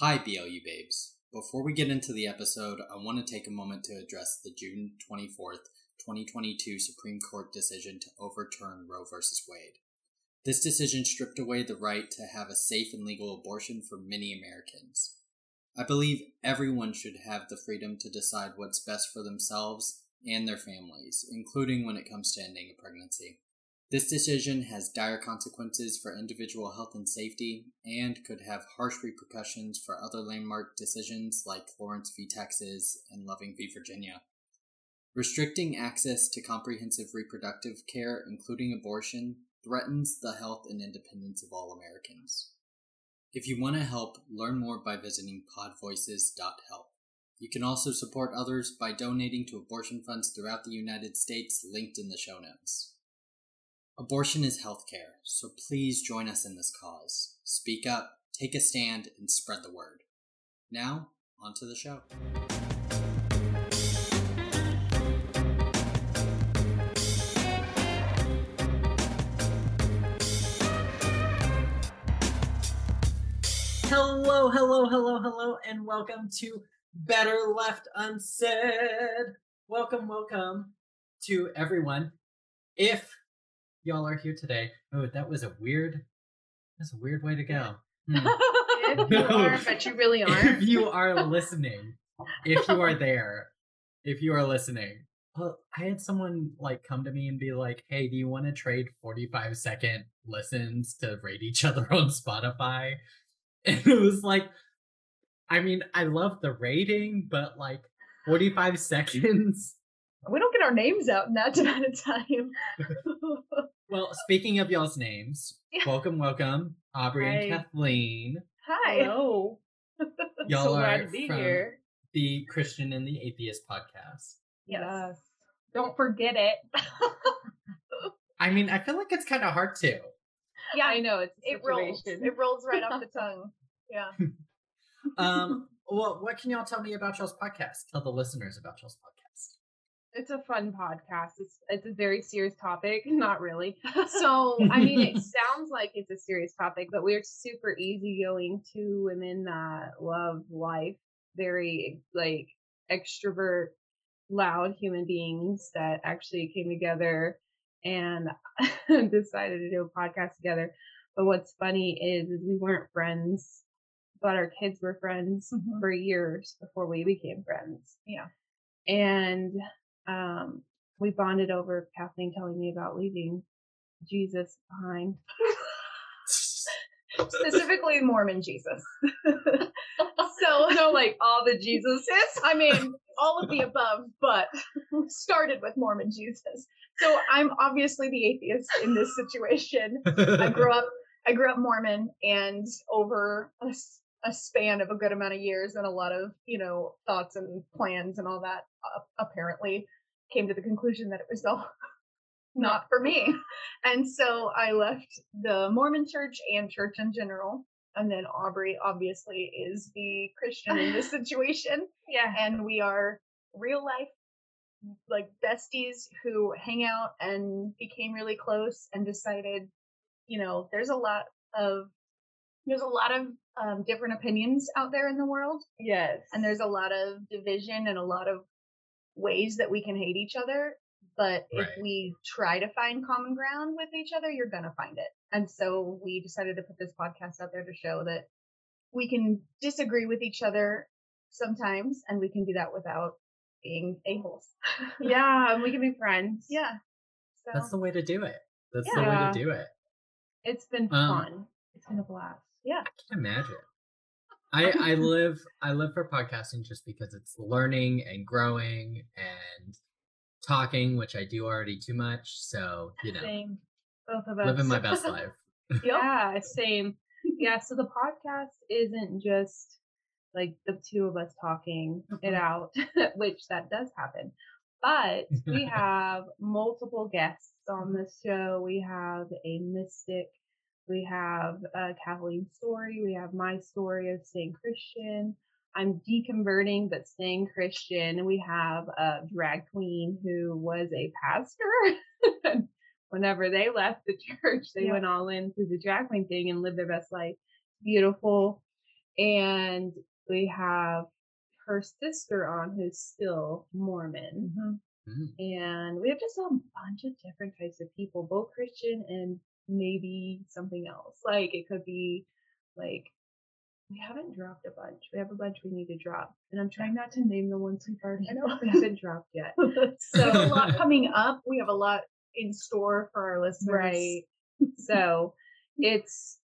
Hi, BLU babes. Before we get into the episode, I want to take a moment to address the June 24th, 2022 Supreme Court decision to overturn Roe v. Wade. This decision stripped away the right to have a safe and legal abortion for many Americans. I believe everyone should have the freedom to decide what's best for themselves and their families, including when it comes to ending a pregnancy. This decision has dire consequences for individual health and safety and could have harsh repercussions for other landmark decisions like Lawrence v. Texas and Loving v. Virginia. Restricting access to comprehensive reproductive care, including abortion, threatens the health and independence of all Americans. If you want to help, learn more by visiting podvoices.help. You can also support others by donating to abortion funds throughout the United States, linked in the show notes. Abortion is healthcare, so please join us in this cause. Speak up, take a stand, and spread the word. Now, on to the show. Hello, hello, hello, hello, and welcome to Better Left Unsaid. Welcome, welcome to everyone. If y'all are here today, oh, that was a weird, that's a weird way to go. Hmm. If you are, but you really aren't. you are listening, if you are there, if you are listening, well, I had someone like come to me and be like, "Hey, do you want to trade forty-five second listens to rate each other on Spotify?" And it was like, I mean, I love the rating, but like forty-five seconds. We don't get our names out in that amount of time. Well, speaking of y'all's names, Yeah. welcome, welcome, Aubrey and Kathleen. Hi. Hello. Y'all so are glad to be from here. the Christian and the Atheist podcast. Yes. Don't forget it. I mean, I feel like it's kind of hard to. yeah, I know it's it rolls. It rolls right off the tongue. Yeah. Um, well, what can y'all tell me about y'all's podcast? Tell the listeners about y'all's podcast. It's a fun podcast. It's it's a very serious topic. Not really. So I mean, it sounds like it's a serious topic, but we're super easygoing two women that love life, very like extrovert, loud human beings that actually came together and decided to do a podcast together. But what's funny is, is we weren't friends, but our kids were friends Mhm. for years before we became friends. Yeah. And um, we bonded over Kathleen telling me about leaving Jesus behind. Specifically Mormon Jesus. so so like all the Jesus I mean, all of the above, but started with Mormon Jesus. So I'm obviously the atheist in this situation. I grew up I grew up Mormon and over a span of a good amount of years and a lot of, you know, thoughts and plans and all that uh, apparently came to the conclusion that it was all not for me. And so I left the Mormon church and church in general. And then Aubrey obviously is the Christian in this situation Yeah. and we are real life like besties who hang out and became really close and decided you know there's a lot of there's a lot of um, different opinions out there in the world Yes. and there's a lot of division and a lot of ways that we can hate each other but if we try to find common ground with each other you're gonna find it and so we decided to put this podcast out there to show that we can disagree with each other sometimes and we can do that without being a-holes yeah, and we can be friends. yeah so That's the way to do it. That's the way to do it. It's been Um, fun. It's been a blast. yeah I can imagine. I I live I live for podcasting just because it's learning and growing and talking, which I do already too much. So you know, same Both of us. living my best life. Yeah, same. Yeah, so the podcast isn't just like the two of us talking it Mhm. out, which that does happen. But we have multiple guests on the show. We have a mystic. We have uh, Kathleen's story. We have my story of staying Christian. I'm deconverting but staying Christian. We have a drag queen who was a pastor. Whenever they left the church, they Yeah. went all in through the drag queen thing and lived their best life. Beautiful. and we have her sister on who's still Mormon. Mm-hmm. Mm. And we have just a bunch of different types of people, both Christian and maybe something else. Like it could be like we haven't dropped a bunch. We have a bunch we need to drop. And I'm trying not to name the ones we've already we haven't dropped yet. so a lot coming up. We have a lot in store for our listeners. Right. so it's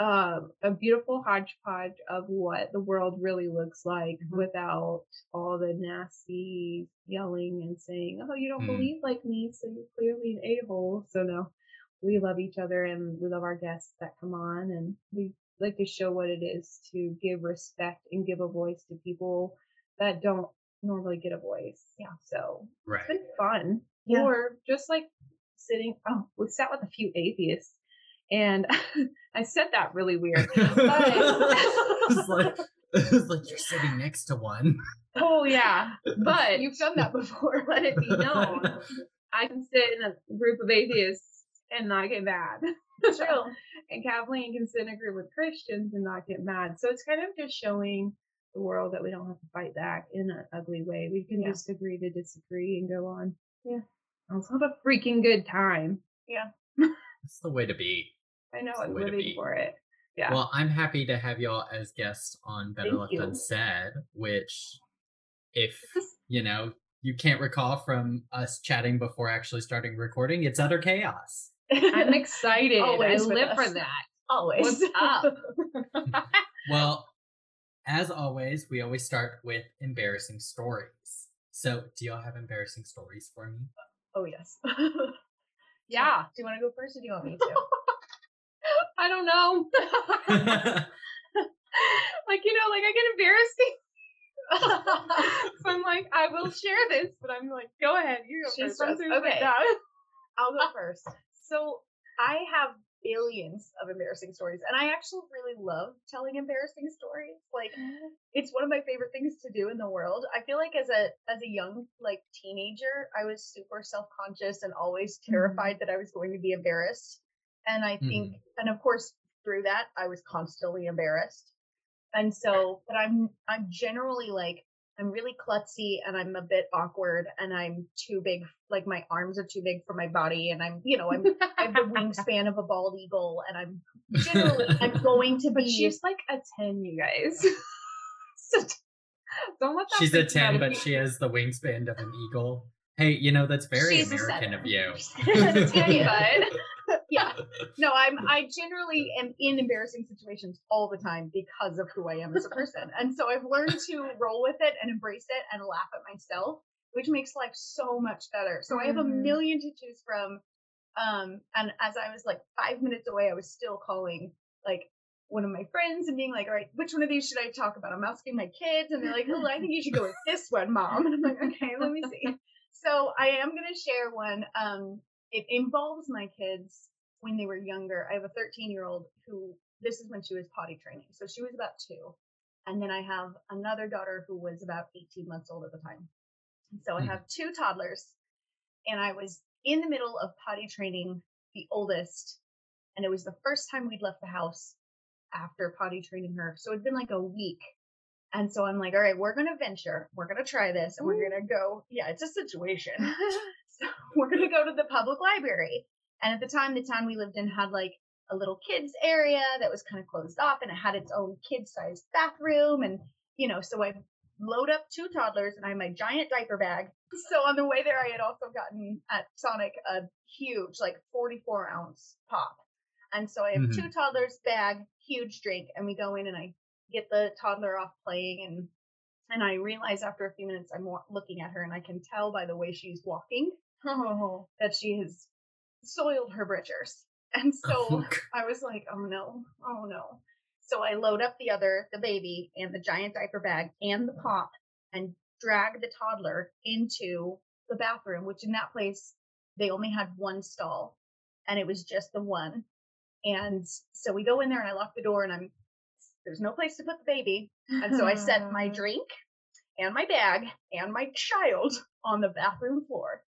um, a beautiful hodgepodge of what the world really looks like Mhm. without all the nasty yelling and saying, "Oh, you don't Mm. believe like me, so you're clearly an a hole." So no, we love each other and we love our guests that come on, and we like to show what it is to give respect and give a voice to people that don't normally get a voice. Yeah. So Right. it's been fun. Yeah. Or just like sitting. Oh, we sat with a few atheists, and I said that really weird. it's like it's like you're sitting next to one. oh yeah, but You've done that before. let it be known, I can sit in a group of atheists and not get mad. True. and Kathleen can sit in a group with Christians and not get mad. So it's kind of just showing the world that we don't have to fight back in an ugly way. We can Yeah. just agree to disagree and go on. Yeah. Let's have a freaking good time. Yeah. That's the way to be. I know It's the I'm living be. for it. Yeah. Well, I'm happy to have y'all as guests on Better Thank Left you. Unsaid, which, if you know, you can't recall from us chatting before actually starting recording, it's utter chaos. I'm excited. Always I with live for that. Always. What's up? Well, as always, we always start with embarrassing stories. So, do y'all have embarrassing stories for me? oh yes. Yeah. Do you want to go first, or do you want me to? I don't know. like, you know, like I get embarrassed. so I'm like, I will share this, but I'm like, go ahead. You go She's first. I'm stressed. super Okay. down. I'll go first. So I have billions of embarrassing stories, and I actually really love telling embarrassing stories. Like mm-hmm. it's one of my favorite things to do in the world. I feel like as a as a young like teenager, I was super self conscious and always mm-hmm. terrified that I was going to be embarrassed. And I think, mm-hmm. and of course, through that, I was constantly embarrassed. And so, but I'm I'm generally like I'm really klutzy and I'm a bit awkward and I'm too big. Like my arms are too big for my body, and I'm you know I'm I have the wingspan of a bald eagle, and I'm generally I'm going to But be. she's like a 10, you guys. So Don't let that She's a freak you out 10, but she has the wingspan of an eagle. Hey, you know, that's very She's American of you. Ten, bud. Yeah. No, I'm I generally am in embarrassing situations all the time because of who I am as a person. And so I've learned to roll with it and embrace it and laugh at myself, which makes life so much better. So I have a Mhm. million to choose from. Um, and as I was like five minutes away, I was still calling like one of my friends and being like, all right, which one of these should I talk about? I'm asking my kids, and they're like, oh, I think you should go with this one, mom. And I'm like, okay, let me see. So I am going to share one. Um, it involves my kids when they were younger. I have a 13 year old who this is when she was potty training. So she was about two. And then I have another daughter who was about 18 months old at the time. And so I Hmm. have two toddlers. And I was in the middle of potty training the oldest. And it was the first time we'd left the house after potty training her. So it'd been like a week. And so I'm like, all right, we're going to venture. We're going to try this. And we're going to go. Yeah, it's a situation. So we're gonna go to the public library. And at the time, the town we lived in had like a little kids area that was kind of closed off, and it had its own kid-sized bathroom. And you know, so I load up two toddlers, and I have my giant diaper bag. So on the way there, I had also gotten at Sonic a huge, like 44 ounce pop. And so I have two mm-hmm. toddlers, bag, huge drink, and we go in, and I get the toddler off playing, and and I realize after a few minutes, I'm looking at her, and I can tell by the way she's walking that she has soiled her britchers. And oh, so Oh, I was like, oh no, oh no. So I load up the other, the baby, and the giant diaper bag and the mm-hmm. pop and drag the toddler into the bathroom, which in that place, they only had one stall and it was just the one. And so we go in there and I lock the door and I'm, there's no place to put the baby. And so I set my drink and my bag and my child on the bathroom floor.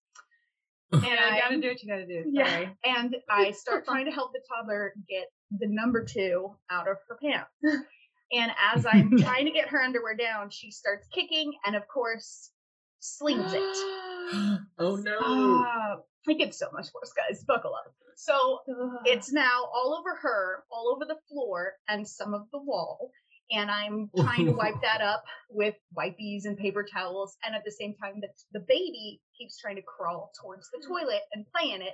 And I gotta do what you gotta do. yeah. And I start trying to help the toddler get the number two out of her pants. And as I'm trying to get her underwear down, she starts kicking and, of course, slings it. oh no. Uh, it gets so much worse, guys. Buckle up. So it's now all over her, all over the floor, and some of the wall. And I'm trying to wipe that up with wipies and paper towels. And at the same time, the, the baby keeps trying to crawl towards the toilet and play in it.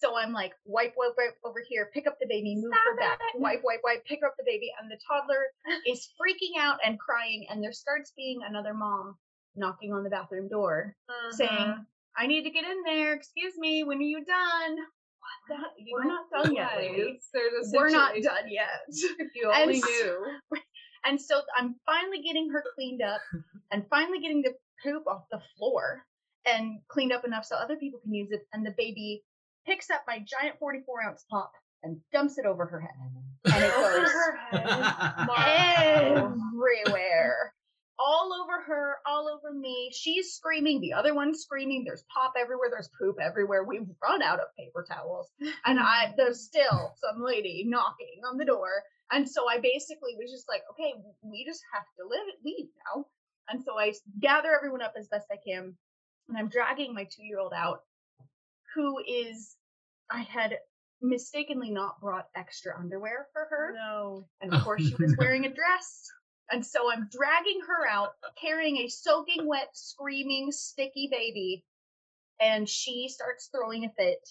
So I'm like, wipe, wipe, wipe over here, pick up the baby, move Stop her back, it. wipe, wipe, wipe, pick up the baby. And the toddler is freaking out and crying. And there starts being another mom knocking on the bathroom door Uh-huh. saying, I need to get in there. Excuse me, when are you done? What the? You We're don't done yet, realize lady. There's a We're not done yet. If you And only so- knew. And so I'm finally getting her cleaned up and finally getting the poop off the floor and cleaned up enough so other people can use it. And the baby picks up my giant 44 ounce pop and dumps it over her head. And it Over goes her head. Everywhere. All over her, all over me. She's screaming, the other one's screaming. There's pop everywhere, there's poop everywhere. We've run out of paper towels. And I there's still some lady knocking on the door. And so I basically was just like, okay, we just have to live leave now. And so I gather everyone up as best I can. And I'm dragging my two year old out, who is I had mistakenly not brought extra underwear for her. No. And of course, she was wearing a dress. And so I'm dragging her out, carrying a soaking wet, screaming, sticky baby. And she starts throwing a fit,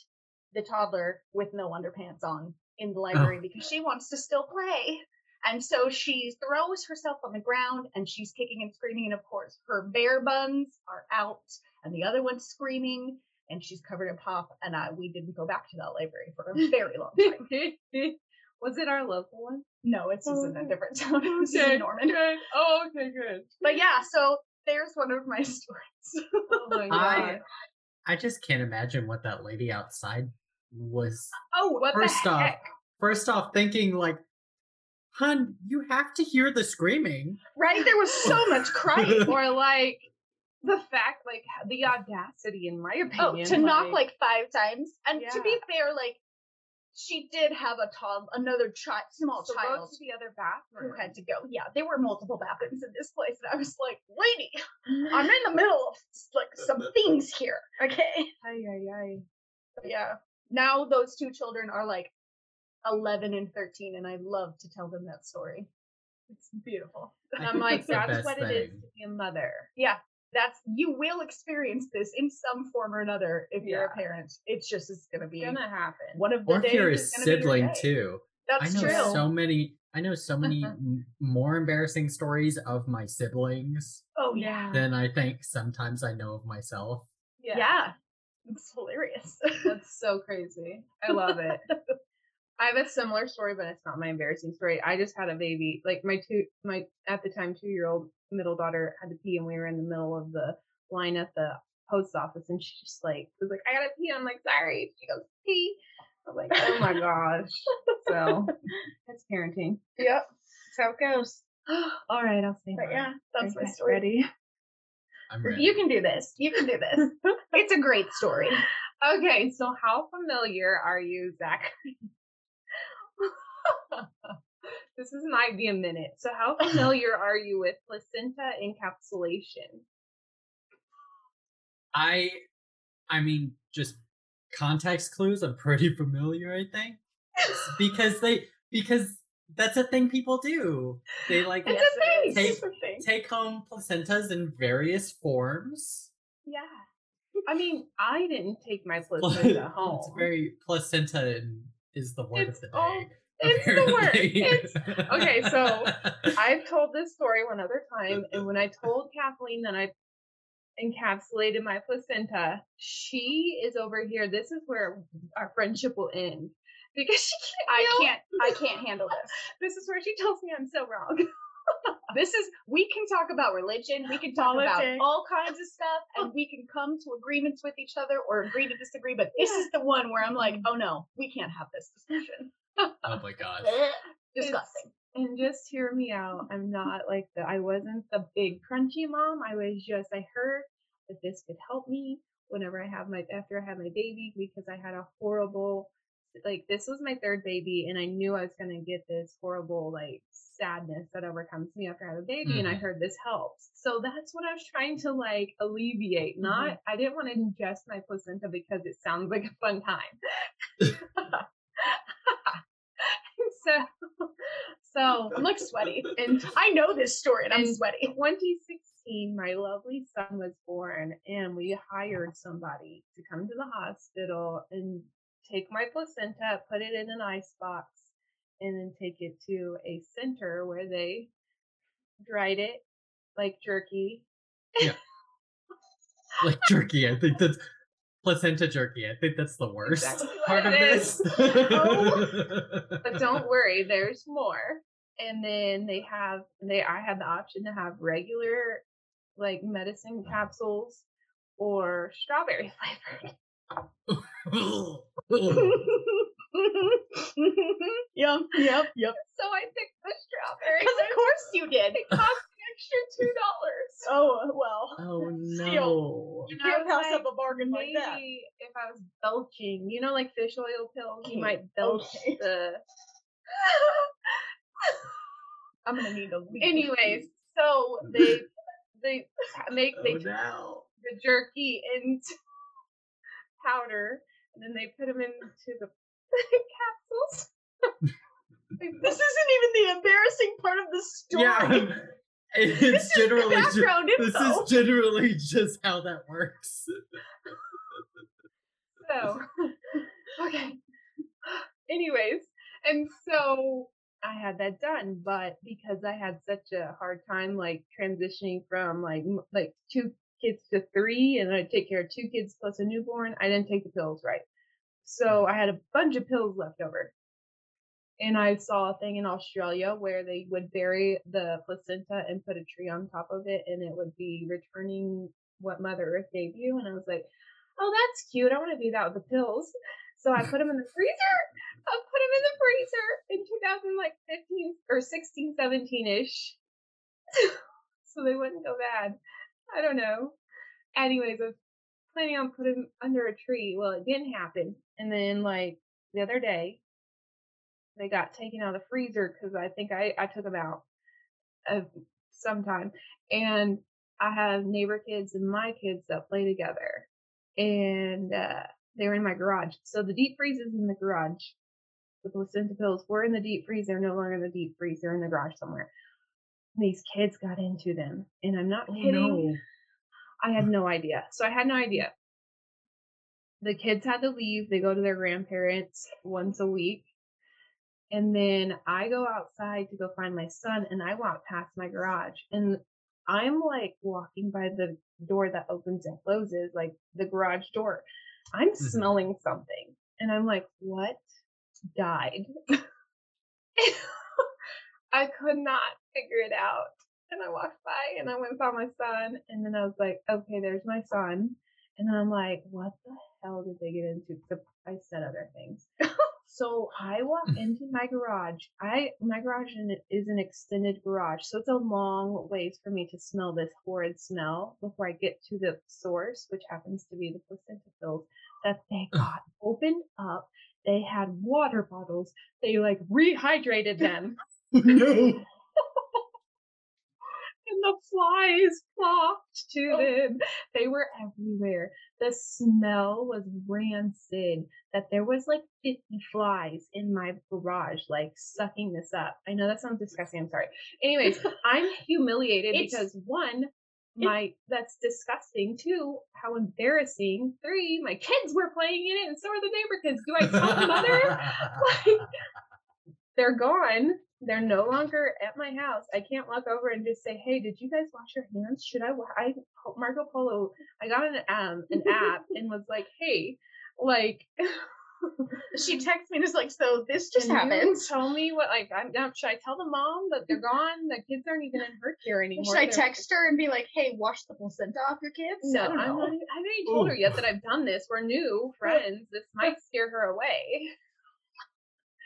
the toddler, with no underpants on in the oh. library because she wants to still play. And so she throws herself on the ground and she's kicking and screaming. And of course, her bare buns are out and the other one's screaming and she's covered in pop. And I, we didn't go back to that library for a very long time. Was it our local one? No, it's just in a oh, different town. This is in Norman. Good. Oh, okay, good. But yeah, so there's one of my stories. Oh my I god. I just can't imagine what that lady outside was oh, what first the off heck? first off thinking like hun you have to hear the screaming Right? There was so much crying. or like the fact, like the audacity, in my oh, opinion, Oh, opinion. to knock like five times. And to be fair, like she did have a toddler, another child, small so go child to the other who bathroom. had to go. Yeah, there were multiple bathrooms in this place, and I was like, "Lady, I'm in the middle of like some things here." Okay. Ay, ay, ay. But yeah. Now those two children are like 11 and 13, and I love to tell them that story. It's beautiful. I I'm like, the that's best what it is to be a mother. Yeah, that's you will experience this in some form or another if you're a parent. It's just it's gonna be It's gonna happen. one of the or if you're a is gonna be your sibling too That's i know true. so many i know so many m- more embarrassing stories of my siblings oh yeah. than i think sometimes i know of myself yeah. It's hilarious. That's so crazy. I love it. I have a similar story, but it's not my embarrassing story. I just had a baby. Like my two, my at the time two year old middle daughter had to pee, and we were in the middle of the line at the post office, and she just like was like, "I gotta pee." I'm like, "Sorry." She goes, "Pee." I'm like, "Oh my gosh." So that's parenting. yep. That's how it goes. All right, I'll say. But yeah, that's my story. Ready? i'm ready You can do this. You can do this. it's a great story. Okay, so how familiar are you, Zach? this is might be a minute. So how familiar are you with placenta encapsulation? i i mean just context clues i'm pretty familiar i think because they because that's a thing people do they like It's a it thing. is. It's a thing. take home placentas in various forms Yeah. I mean, I didn't take my placenta home. It's very placenta is the word It's of the all- day. it's the word. apparently. It's- okay, so I've told this story one other time, and when I told Kathleen that I encapsulated my placenta, she is over here. This is where our friendship will end because she can't. I deal- can't I can't handle this. This is where she tells me I'm so wrong. This is we can talk about religion, we can talk about all kinds of stuff, and we can come to agreements with each other or agree to disagree. But this is the one where I'm like, oh no, we can't have this discussion. Oh my gosh. Disgusting. and just hear me out. I'm not like the. I wasn't the big crunchy mom. I was just. I heard that this could help me whenever I have my after I had my baby because I had a horrible like this was my third baby, and I knew I was gonna get this horrible like sadness that overcomes me after I have a baby, and I Mhm. heard this helps. So that's what I was trying to like alleviate. Not I didn't want to ingest my placenta because it sounds like a fun time. so so I'm like sweaty. and I know this story and I'm And- sweaty. 2016, my lovely son was born, and we hired somebody to come to the hospital and take my placenta, put it in an ice box, and then take it to a center where they dried it like jerky. Yeah. like jerky. I think that's placenta jerky. I think that's the worst Exactly part of it this. Oh. But don't worry, there's more. And then they have they I had the option to have regular like medicine capsules or strawberry flavored. yep, yep, yep. So I picked the strawberry. Because of course you did. it cost an extra two dollars. Oh well. oh Still. no. You can't was pass up a bargain like Maybe that. if I was belching, you know, like fish oil pills, you oh, might belch okay. the. I'm gonna need a leave. Anyways, so they they make they Oh no. the jerky into powder, and then they put them into the capsules. They This isn't even the embarrassing part of the story. Yeah. It's This is generally ju- background this is generally just how that works. so okay. Anyways, and so I had that done, but because I had such a hard time like transitioning from like like two kids to three, and I take care of two kids plus a newborn, I didn't take the pills right. So mm. I had a bunch of pills left over. And I saw a thing in Australia where they would bury the placenta and put a tree on top of it, and it would be returning what Mother Earth gave you. And I was like, oh, that's cute. I want to do that with the pills. So I put them in the freezer. I put them in the freezer in 2015 or 16, 17 ish. so they wouldn't go bad. I don't know. Anyways, I was planning on putting 'em under a tree. Well, it didn't happen. And then, like, the other day, they got taken out of the freezer because I think I, I took them out uh, sometime. And I have neighbor kids and my kids that play together. And uh, they were in my garage. So the deep freeze is in the garage. The placenta pills were in the deep freeze. They're no longer in the deep freeze. They're in the garage somewhere. These kids got into them. And I'm not Oh kidding. no. I had no idea. So I had no idea. The kids had to leave. They go to their grandparents once a week. And then I go outside to go find my son and I walk past my garage and I'm like walking by the door that opens and closes, like the garage door. I'm Mhm. smelling something and I'm like, what died? I could not figure it out. And I walked by and I went and found my son. And then I was like, okay, there's my son. And I'm like, what the hell did they get into? I said other things. so I walk mm. into my garage. I my garage is an extended garage, so it's a long ways for me to smell this horrid smell before I get to the source, which happens to be the placenta pills that they got opened up. They had water bottles. They like rehydrated them. no. And the flies flocked to oh. them. They were everywhere. The smell was rancid. That there was like 50 flies in my garage, like sucking this up. I know that sounds disgusting. I'm sorry. Anyways, I'm humiliated It's- because one, my that's disgusting. Two, how embarrassing. Three, my kids were playing in it, and so are the neighbor kids. Do I tell the mother? like they're gone. They're no longer at my house. I can't walk over and just say, "Hey, did you guys wash your hands? Should I?" wa- I Marco Polo. I got an um an app and was like, "Hey, like." She texts me and is like, so this just happened. Tell me what like I'm now. Should I tell the mom that they're gone? The kids aren't even in her care anymore. Should I They're- text her and be like, hey, wash the placenta off your kids? No, I don't not, know. even- I haven't even told her yet that I've done this. We're new friends. This might scare her away.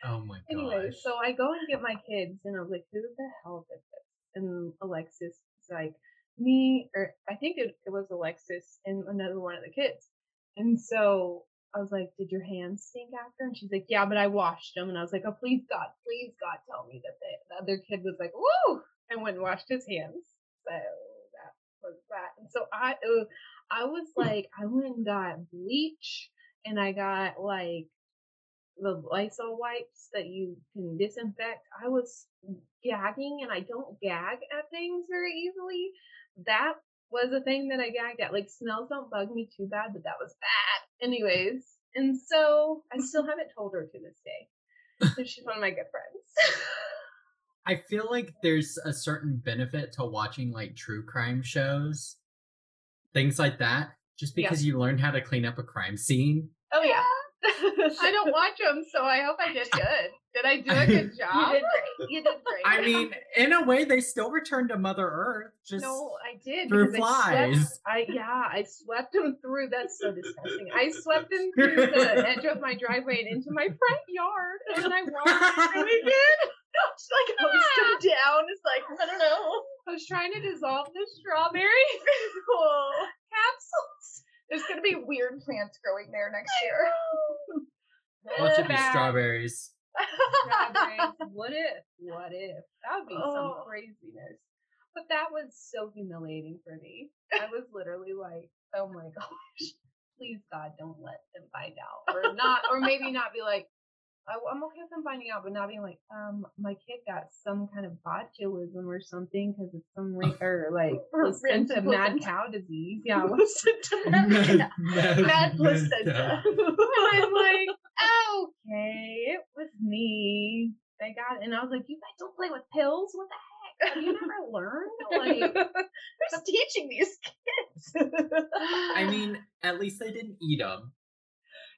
Oh my gosh. Anyway, so I go and get my kids, and I was like, "Who the hell did this?" And Alexis is like, "Me," or I think it, it was Alexis and another one of the kids. And so I was like, did your hands stink after? And she's like, yeah, but I washed them. And I was like, oh, please God, please God, tell me that the, the other kid was like, woo, and went and washed his hands. So that was that. And so I, uh, I was like, I went and got bleach and I got like the Lysol wipes that you can disinfect. I was gagging and I don't gag at things very easily. That was a thing that I gagged at. Like smells don't bug me too bad, but that was bad. Anyways. And so I still haven't told her to this day. So she's one of my good friends. I feel like there's a certain benefit to watching like true crime shows, things like that, just Yeah. because you learn how to clean up a crime scene. Oh yeah. I don't watch them, so I hope I did good. Did I do a good You job? did great. You did great. I mean, in a way, they still return to Mother Earth. Just No, I did. through because I swept- flies. I yeah, I swept them through. That's so disgusting. I swept them through the edge of my driveway and into my front yard, and then I walked. We did. She's like hosed him down. It's like I don't know. I was trying to dissolve the strawberry capsules. There's gonna be weird plants growing there next year. Watch it be strawberries. Strawberries. What if? What if? That would be Oh. some craziness. But that was so humiliating for me. I was literally like, oh my gosh, please God, don't let them find out. Or not, or maybe not be like, I, I'm okay with them finding out, but not being like, um, my kid got some kind of botulism or something because it's some re- or like placenta mad cow disease. Yeah, Placenta. Mad placenta. I'm like, okay, it was me. They got. And I was like, you guys don't play with pills? What the heck? Have you never learned? Like, Who's teaching these kids? I mean, at least they didn't eat them.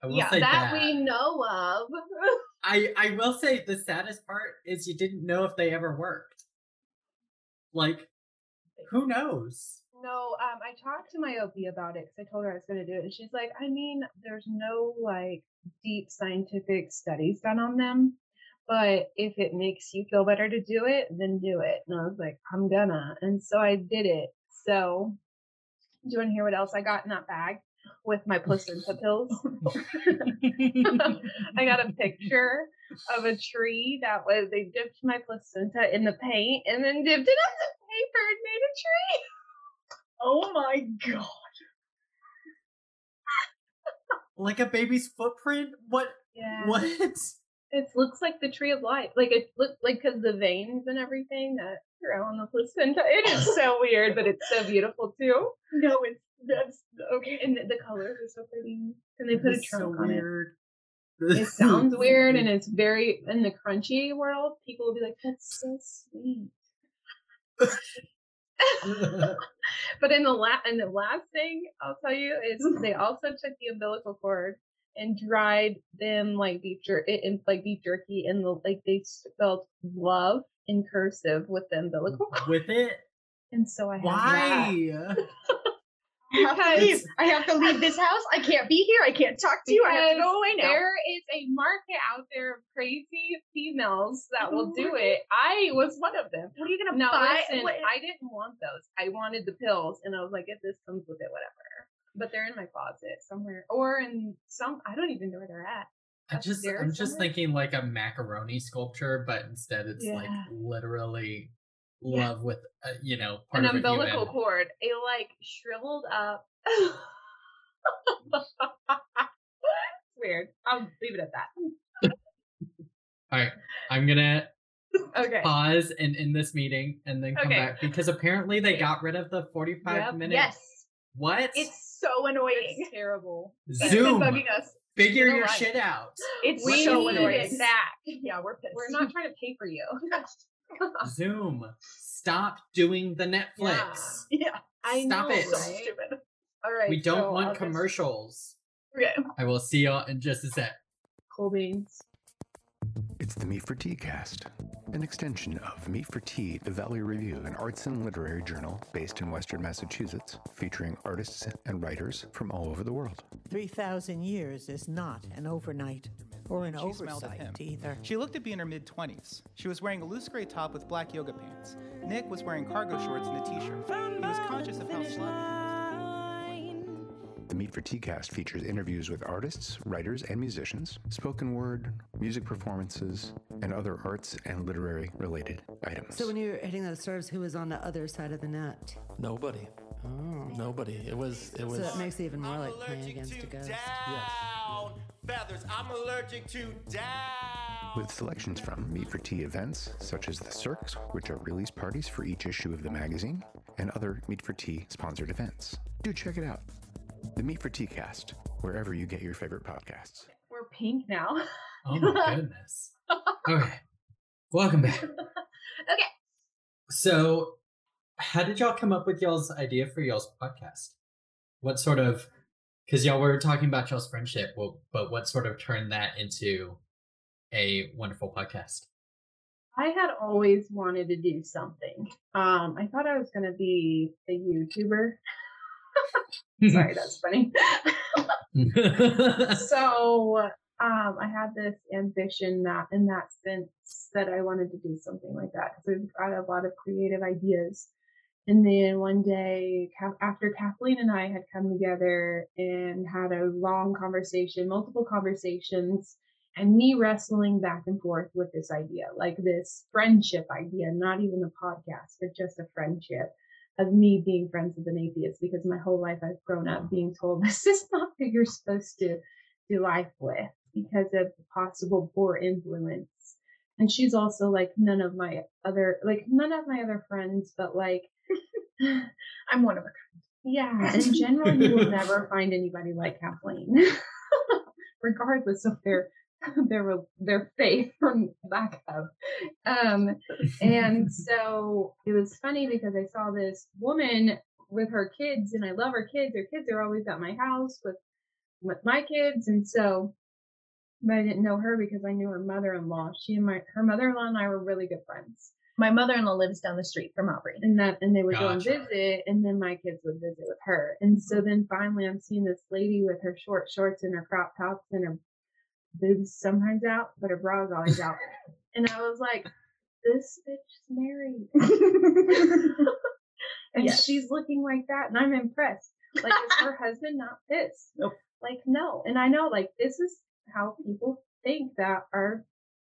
I will yeah, say that, that. we know of. I I will say the saddest part is you didn't know if they ever worked. Like, who knows? No, um, I talked to my OB about it because I told her I was going to do it. And she's like, I mean, there's no like deep scientific studies done on them. But if it makes you feel better to do it, then do it. And I was like, I'm gonna. And so I did it. So, do you want to hear what else I got in that bag with my placenta pills? I got a picture of a tree that was, they dipped my placenta in the paint and then dipped it on the paper and made a tree. oh my god. like a baby's footprint? What? Yeah. What? It looks like the tree of life. Like it looks like because the veins and everything that grow on the placenta. It is so weird, but it's so beautiful too. No, it's that's okay. And the, the colors are so pretty. And they put a It's so trunk on it. weird. It sounds weird and it's very in the crunchy world. People will be like, "That's so sweet." But in the la- and the last thing I'll tell you is they also took the umbilical cord and dried them like beef jerky in like beef jerky and the like they spelled love in cursive with the umbilical cord. With it? And so I. Why? I have to Because- leave. I have to leave this house. I can't be here. I can't talk to you. I have to go away now. There is a market out there of crazy females that will do it. I was one of them. What are you gonna No, buy? listen, What- I didn't want those. I wanted the pills, and I was like, if this comes with it, whatever. But they're in my closet somewhere, or in some. I don't even know where they're at. I just, I'm just thinking like a macaroni sculpture, but instead it's like literally Yeah. love with uh, you know part An of umbilical human. cord. A like shriveled up. Weird. I'll leave it at that. All right, I'm gonna Okay. pause and end this meeting and then come Okay. back because apparently they got rid of the 45 Yep. minute. yes, What? it's so annoying. It's terrible. It's Zoom. been bugging us. Figure your right. shit out. It's We so need annoying. it back. Yeah, we're pissed. We're not trying to pay for you. Zoom. Stop doing the Netflix. Yeah, I Stop know, it. so stupid. All right. We don't so want I'll just- commercials. Okay. I will see y'all in just a sec. Cool beans. It's the Meat for Tea cast, an extension of Meat for Tea, the Valley Review, an arts and literary journal based in Western Massachusetts, featuring artists and writers from all over the world. 3,000 years is not an overnight or an She smelled at him. oversight either. She looked to be in her mid 20s. She was wearing a loose gray top with black yoga pants. Nick was wearing cargo shorts and a t shirt. He was conscious of how slutty he was. The Meat for Tea cast features interviews with artists, writers, and musicians, spoken word, music performances, and other arts and literary related items. So when you were hitting those serves, who was on the other side of the net? Nobody. Oh. Nobody. It was. It was. So that makes it even more like playing against a ghost. down feathers. I'm allergic to down. with selections from Meat for Tea events, such as the Cirques, which are release parties for each issue of the magazine, and other Meat for Tea sponsored events. Do check it out. The Meat for Tea cast, wherever you get your favorite podcasts. We're pink now. Oh my goodness. Okay. Welcome back. Okay. So, how did y'all come up with y'all's idea for y'all's podcast? What sort of, because y'all were talking about y'all's friendship, well, but what sort of turned that into a wonderful podcast? I had always wanted to do something. Um, I thought I was going to be a YouTuber. Sorry, that's funny. so um, I had this ambition that, in that sense, that I wanted to do something like that because I've got a lot of creative ideas. And then one day, after Kathleen and I had come together and had a long conversation, multiple conversations, and me wrestling back and forth with this idea, like this friendship idea, not even a podcast, but just a friendship of me being friends with an atheist because my whole life I've grown up being told this is not who you're supposed to do life with because of the possible poor influence. And she's also like none of my other like none of my other friends, but like I'm one of a kind. yeah, in general you will never find anybody like Kathleen. Regardless of their their their faith or lack of. Um and so it was funny because I saw this woman with her kids and I love her kids. Her kids are always at my house with with my kids and so but I didn't know her because I knew her mother-in-law. She and my her mother-in-law and I were really good friends. My mother-in-law lives down the street from Aubrey. And that and they would go and visit and then my kids would visit with her. And so then finally I'm seeing this lady with her short shorts and her crop tops and her boobs sometimes out, but her bra's always out. and I was like, This bitch is married. and Yes. she's looking like that and I'm impressed. Like is her husband not pissed? Nope. Like no. And I know like this is how people think that are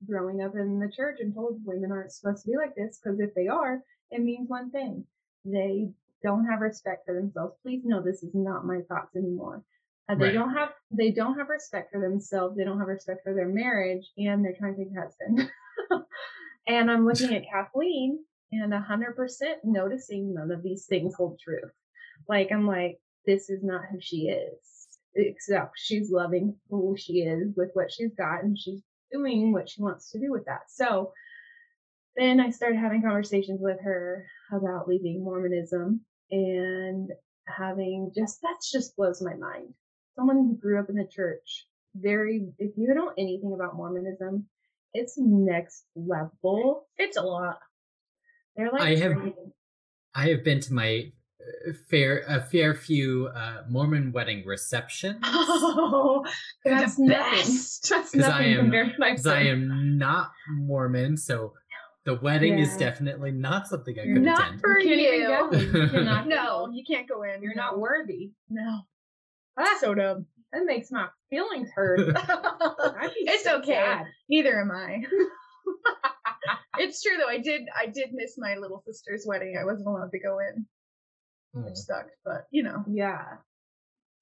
growing up in the church and told women aren't supposed to be like this because if they are, it means one thing. They don't have respect for themselves. Please know this is not my thoughts anymore. Uh, they Right. don't have they don't have respect for themselves. They don't have respect for their marriage, and they're trying to take husband. and I'm looking at Kathleen, and hundred percent noticing none of these things hold true. Like I'm like, this is not who she is. Except she's loving who she is with what she's got, and she's doing what she wants to do with that. So then I started having conversations with her about leaving Mormonism and having just that's just blows my mind. Someone who grew up in the church, very if you know anything about Mormonism, it's next level. It's a lot. They're like I have- training- I have been to my uh, fair a fair few uh, Mormon wedding receptions Oh, that's the nothing. best. That's 'Cause I am- compared to my because I am not Mormon, so the wedding is definitely not something I You're could Not attend. for You can't you. go. You cannot No, you can't go in. You're not worthy. No. Ah, So dumb. that makes my feelings hurt. It's so okay. sad. Neither am I. it's true though. I did. I did miss my little sister's wedding. I wasn't allowed to go in, Mm. which sucked. But you know. Yeah.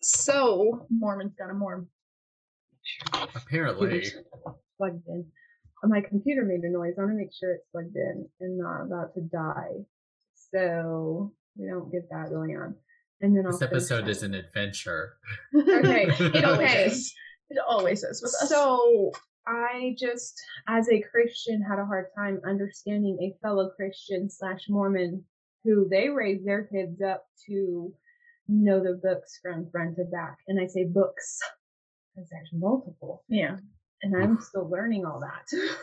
So Mormons got a Mormon. Apparently, plugged in. My computer made a noise. I want to make sure it's plugged in and not about to die. So we don't get that going on. And then I'll this episode is an adventure. Okay, It always Okay. is. It always is with us. So I just, as a Christian, had a hard time understanding a fellow Christian slash Mormon who they raise their kids up to know the books from front to back. And I say books because there's multiple, yeah. and I'm still learning all that.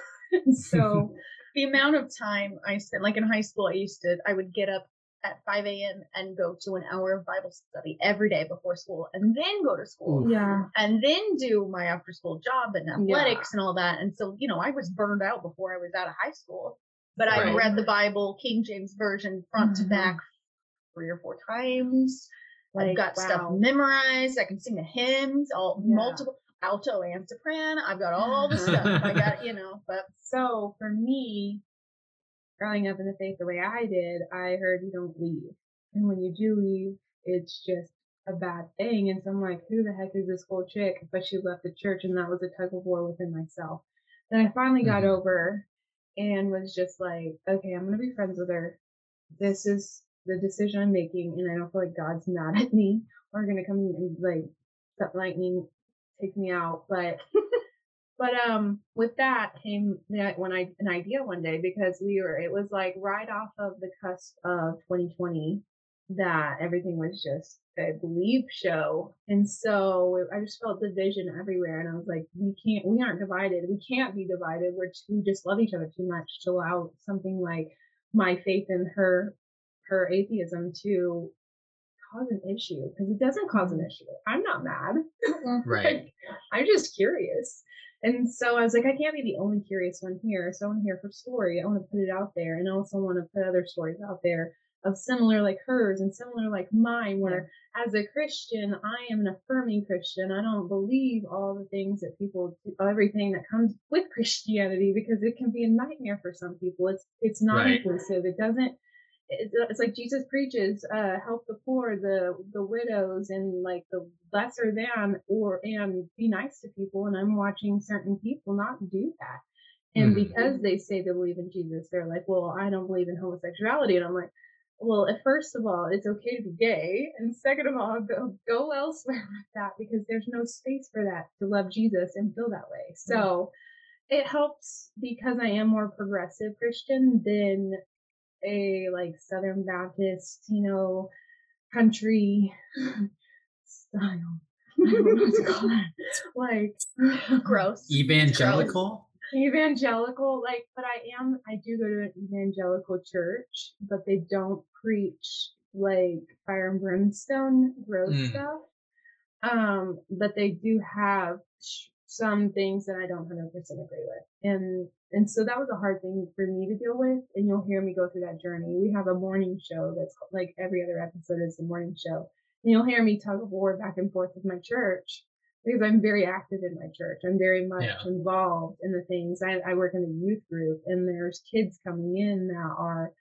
So the amount of time I spent, like in high school, I used to, I would get up at 5 a.m. and go to an hour of Bible study every day before school and then go to school yeah, and then do my after school job and athletics and all that. And so, you know, I was burned out before I was out of high school, but I Right. read the Bible, King James Version, front to Mhm. back three or four times. I've got stuff memorized. I can sing the hymns, all Yeah. multiple alto and soprano. I've got all the stuff. I got you know, but So for me, growing up in the faith the way I did, I heard you don't leave. And when you do leave, it's just a bad thing. And so I'm like, who the heck is this cool chick? But she left the church and that was a tug of war within myself. Then I finally got Mhm. over and was just like, okay, I'm going to be friends with her. This is the decision I'm making. And I don't feel like God's mad at me or going to come and like, set lightning, take me out. But but um, with that came that when I an idea one day because we were it was like right off of the cusp of 2020 that everything was just a believe show, and so I just felt division everywhere, and I was like, we can't, we aren't divided, we can't be divided. We're we just love each other too much to allow something like my faith in her her atheism to cause an issue because it doesn't cause an issue. I'm not mad. Right. Like, I'm just curious. And so I was like, I can't be the only curious one here. So I want to hear her story. I want to put it out there. And I also want to put other stories out there of similar like hers and similar like mine, where as a Christian, I am an affirming Christian. I don't believe all the things that people, everything that comes with Christianity, because it can be a nightmare for some people. It's, it's not Right. inclusive. It doesn't, it's, it's like Jesus preaches, uh, help the poor, the the widows, and like the lesser than, or and be nice to people. And I'm watching certain people not do that, and Mhm. because they say they believe in Jesus, they're like, well, I don't believe in homosexuality, and I'm like. Well, if first of all, it's okay to be gay, and second of all, go go elsewhere with that because there's no space for that to love Jesus and feel that way. So it helps because I am more progressive Christian than a like Southern Baptist, you know, country style. I don't know what to call it. Like gross. Evangelical? evangelical, like, but I am, I do go to an evangelical church, but they don't preach like fire and brimstone, gross Mm. stuff. Um, but they do have sh- some things that I don't 100% agree with. And, and so that was a hard thing for me to deal with. And you'll hear me go through that journey. We have a morning show that's called- like every other episode is a morning show. And you'll hear me tug of war back and forth with my church because I'm very active in my church. I'm very much Yeah. involved in the things. I, I work in the youth group and there's kids coming in that are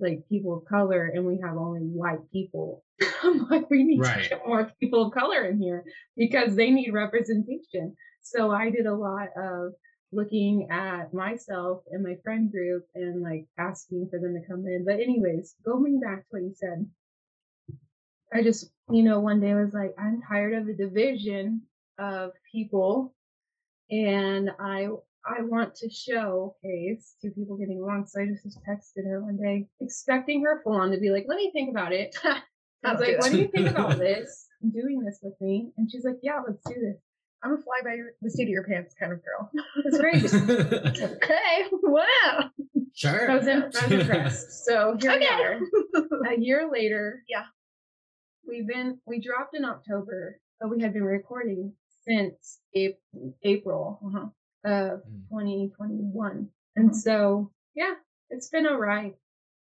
like people of color and we have only white people. I'm like, we need Right. to get more people of color in here because they need representation. So I did a lot of looking at myself and my friend group and like asking for them to come in. But anyways, going back to what you said, I just, you know, one day I was like, I'm tired of the division of people and I I want to showcase two people getting along. So I just, just texted her one day, expecting her full on to be like, let me think about it. I was do like, it. what do you think about this? Doing this with me? And she's like, yeah, let's do this. I'm a fly by the seat of your pants kind of girl. It's great. okay, wow. sure. I was, in, I was impressed. So here we Okay. are. A year later. Yeah. We've been, we dropped in October, but we had been recording since April, April Uh-huh. of Mm. 2021. And Mhm. so, yeah, it's been a ride.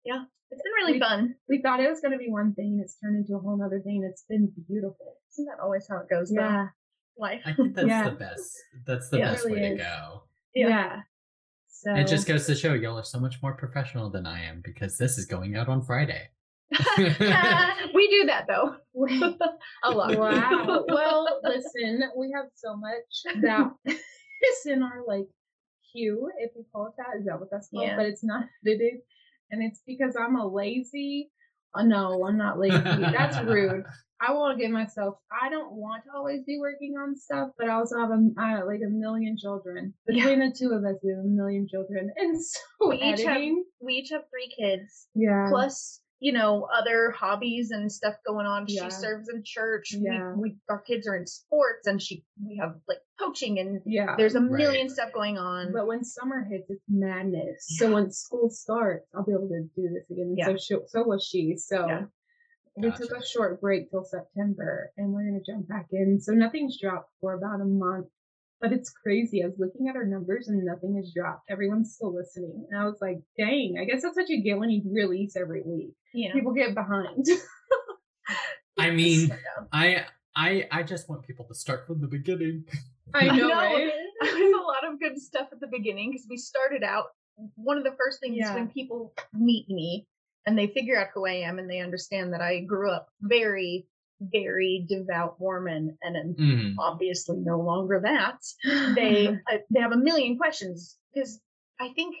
Yeah, it's been really We- fun. We thought it was going to be one thing, and it's turned into a whole other thing. It's been beautiful. Isn't that always how it goes? though? Yeah. Life. I think that's Yeah. the best. That's the Yeah, it best really way to go. Yeah. Yeah. So It just goes to show y'all are so much more professional than I am because this is going out on Friday. we do that though. a lot. Wow. well, listen, we have so much that is in our like queue, if you call it that. Is that what that's called? Yeah. But it's not fitted. And it's because I'm a lazy. Oh, no, I'm not lazy. That's rude. I want to give myself. I don't want to always be working on stuff, but I also have a have like a million children. Between the two of us, we have a million children, and so We each have we each have three kids. yeah. Plus, you know, other hobbies and stuff going on. Yeah. She serves in church. Yeah. We, we our kids are in sports and she we have like coaching and yeah. there's a Right. million stuff going on. But when summer hits, it's madness. So when school starts, I'll be able to do this again. And Yeah. So she, so was she. So Yeah. we took a short break till September, and we're gonna jump back in. So nothing's dropped for about a month. But it's crazy. I was looking at our numbers and nothing has dropped. Everyone's still listening. And I was like, dang, I guess that's what you get when you release every week. you know. People get behind. I I mean, I I I just want people to start from the beginning. I know, know. right? There's a lot of good stuff at the beginning because we started out. One of the first things Yeah. when people meet me and they figure out who I am and they understand that I grew up very, very devout Mormon and am Mhm. obviously no longer that. They uh, they have a million questions because I think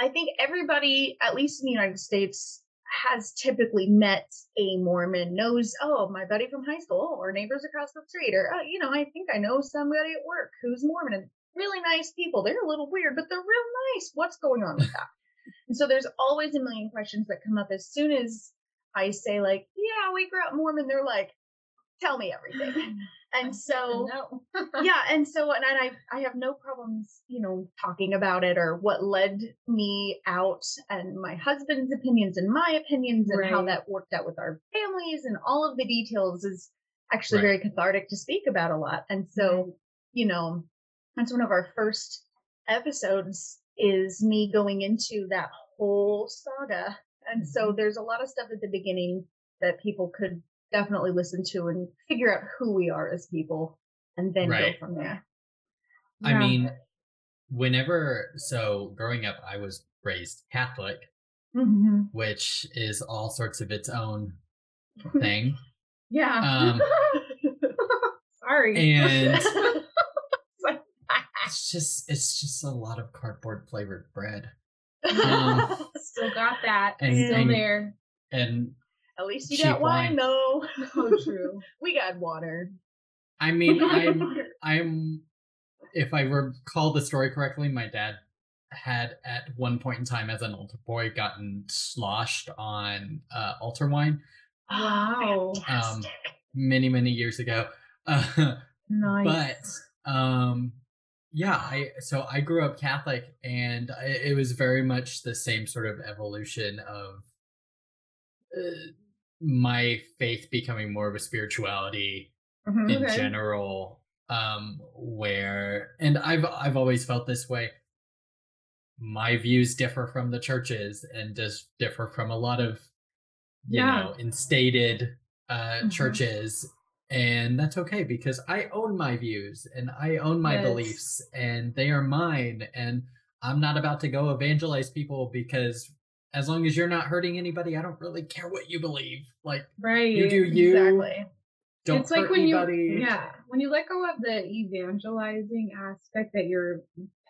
I think everybody, at least in the United States, has typically met a Mormon, knows, oh, my buddy from high school, or neighbors across the street, or, oh, you know, I think I know somebody at work who's Mormon and really nice people. They're a little weird, but they're real nice. What's going on with that? And so there's always a million questions that come up as soon as I say, like, yeah, we grew up Mormon. They're like, tell me everything. And so, yeah and so and i i have no problems you know talking about it or what led me out and my husband's opinions and my opinions and how that worked out with our families and all of the details is actually Right. very cathartic to speak about a lot and so you know that's one of our first episodes is me going into that whole saga and so there's a lot of stuff at the beginning that people could definitely listen to and figure out who we are as people and then Right. go from there. I mean, whenever so growing up, I was raised Catholic, Mm-hmm. which is all sorts of its own thing. Yeah. Um, Sorry. and it's just it's just a lot of cardboard flavored bread. Um, Still got that. and- Still and- there. and At least you got wine, wine. though. So true. we got water. I mean, I'm I'm if I recall the story correctly, my dad had at one point in time as an older boy gotten sloshed on uh, altar wine Wow. um, many many years ago. Uh, Nice. but um yeah i so i grew up catholic and I, it was very much the same sort of evolution of uh, my faith becoming more of a spirituality Mhm. in Okay. general um where and i've i've always felt this way my views differ from the churches and just differ from a lot of you Yeah. know instated uh Mhm. churches and that's okay because i own my views and i own my Yes. beliefs and they are mine and i'm not about to go evangelize people because as long as you're not hurting anybody i don't really care what you believe like Right. you do you Exactly. don't it's like when anybody you yeah when you let go of the evangelizing aspect that you're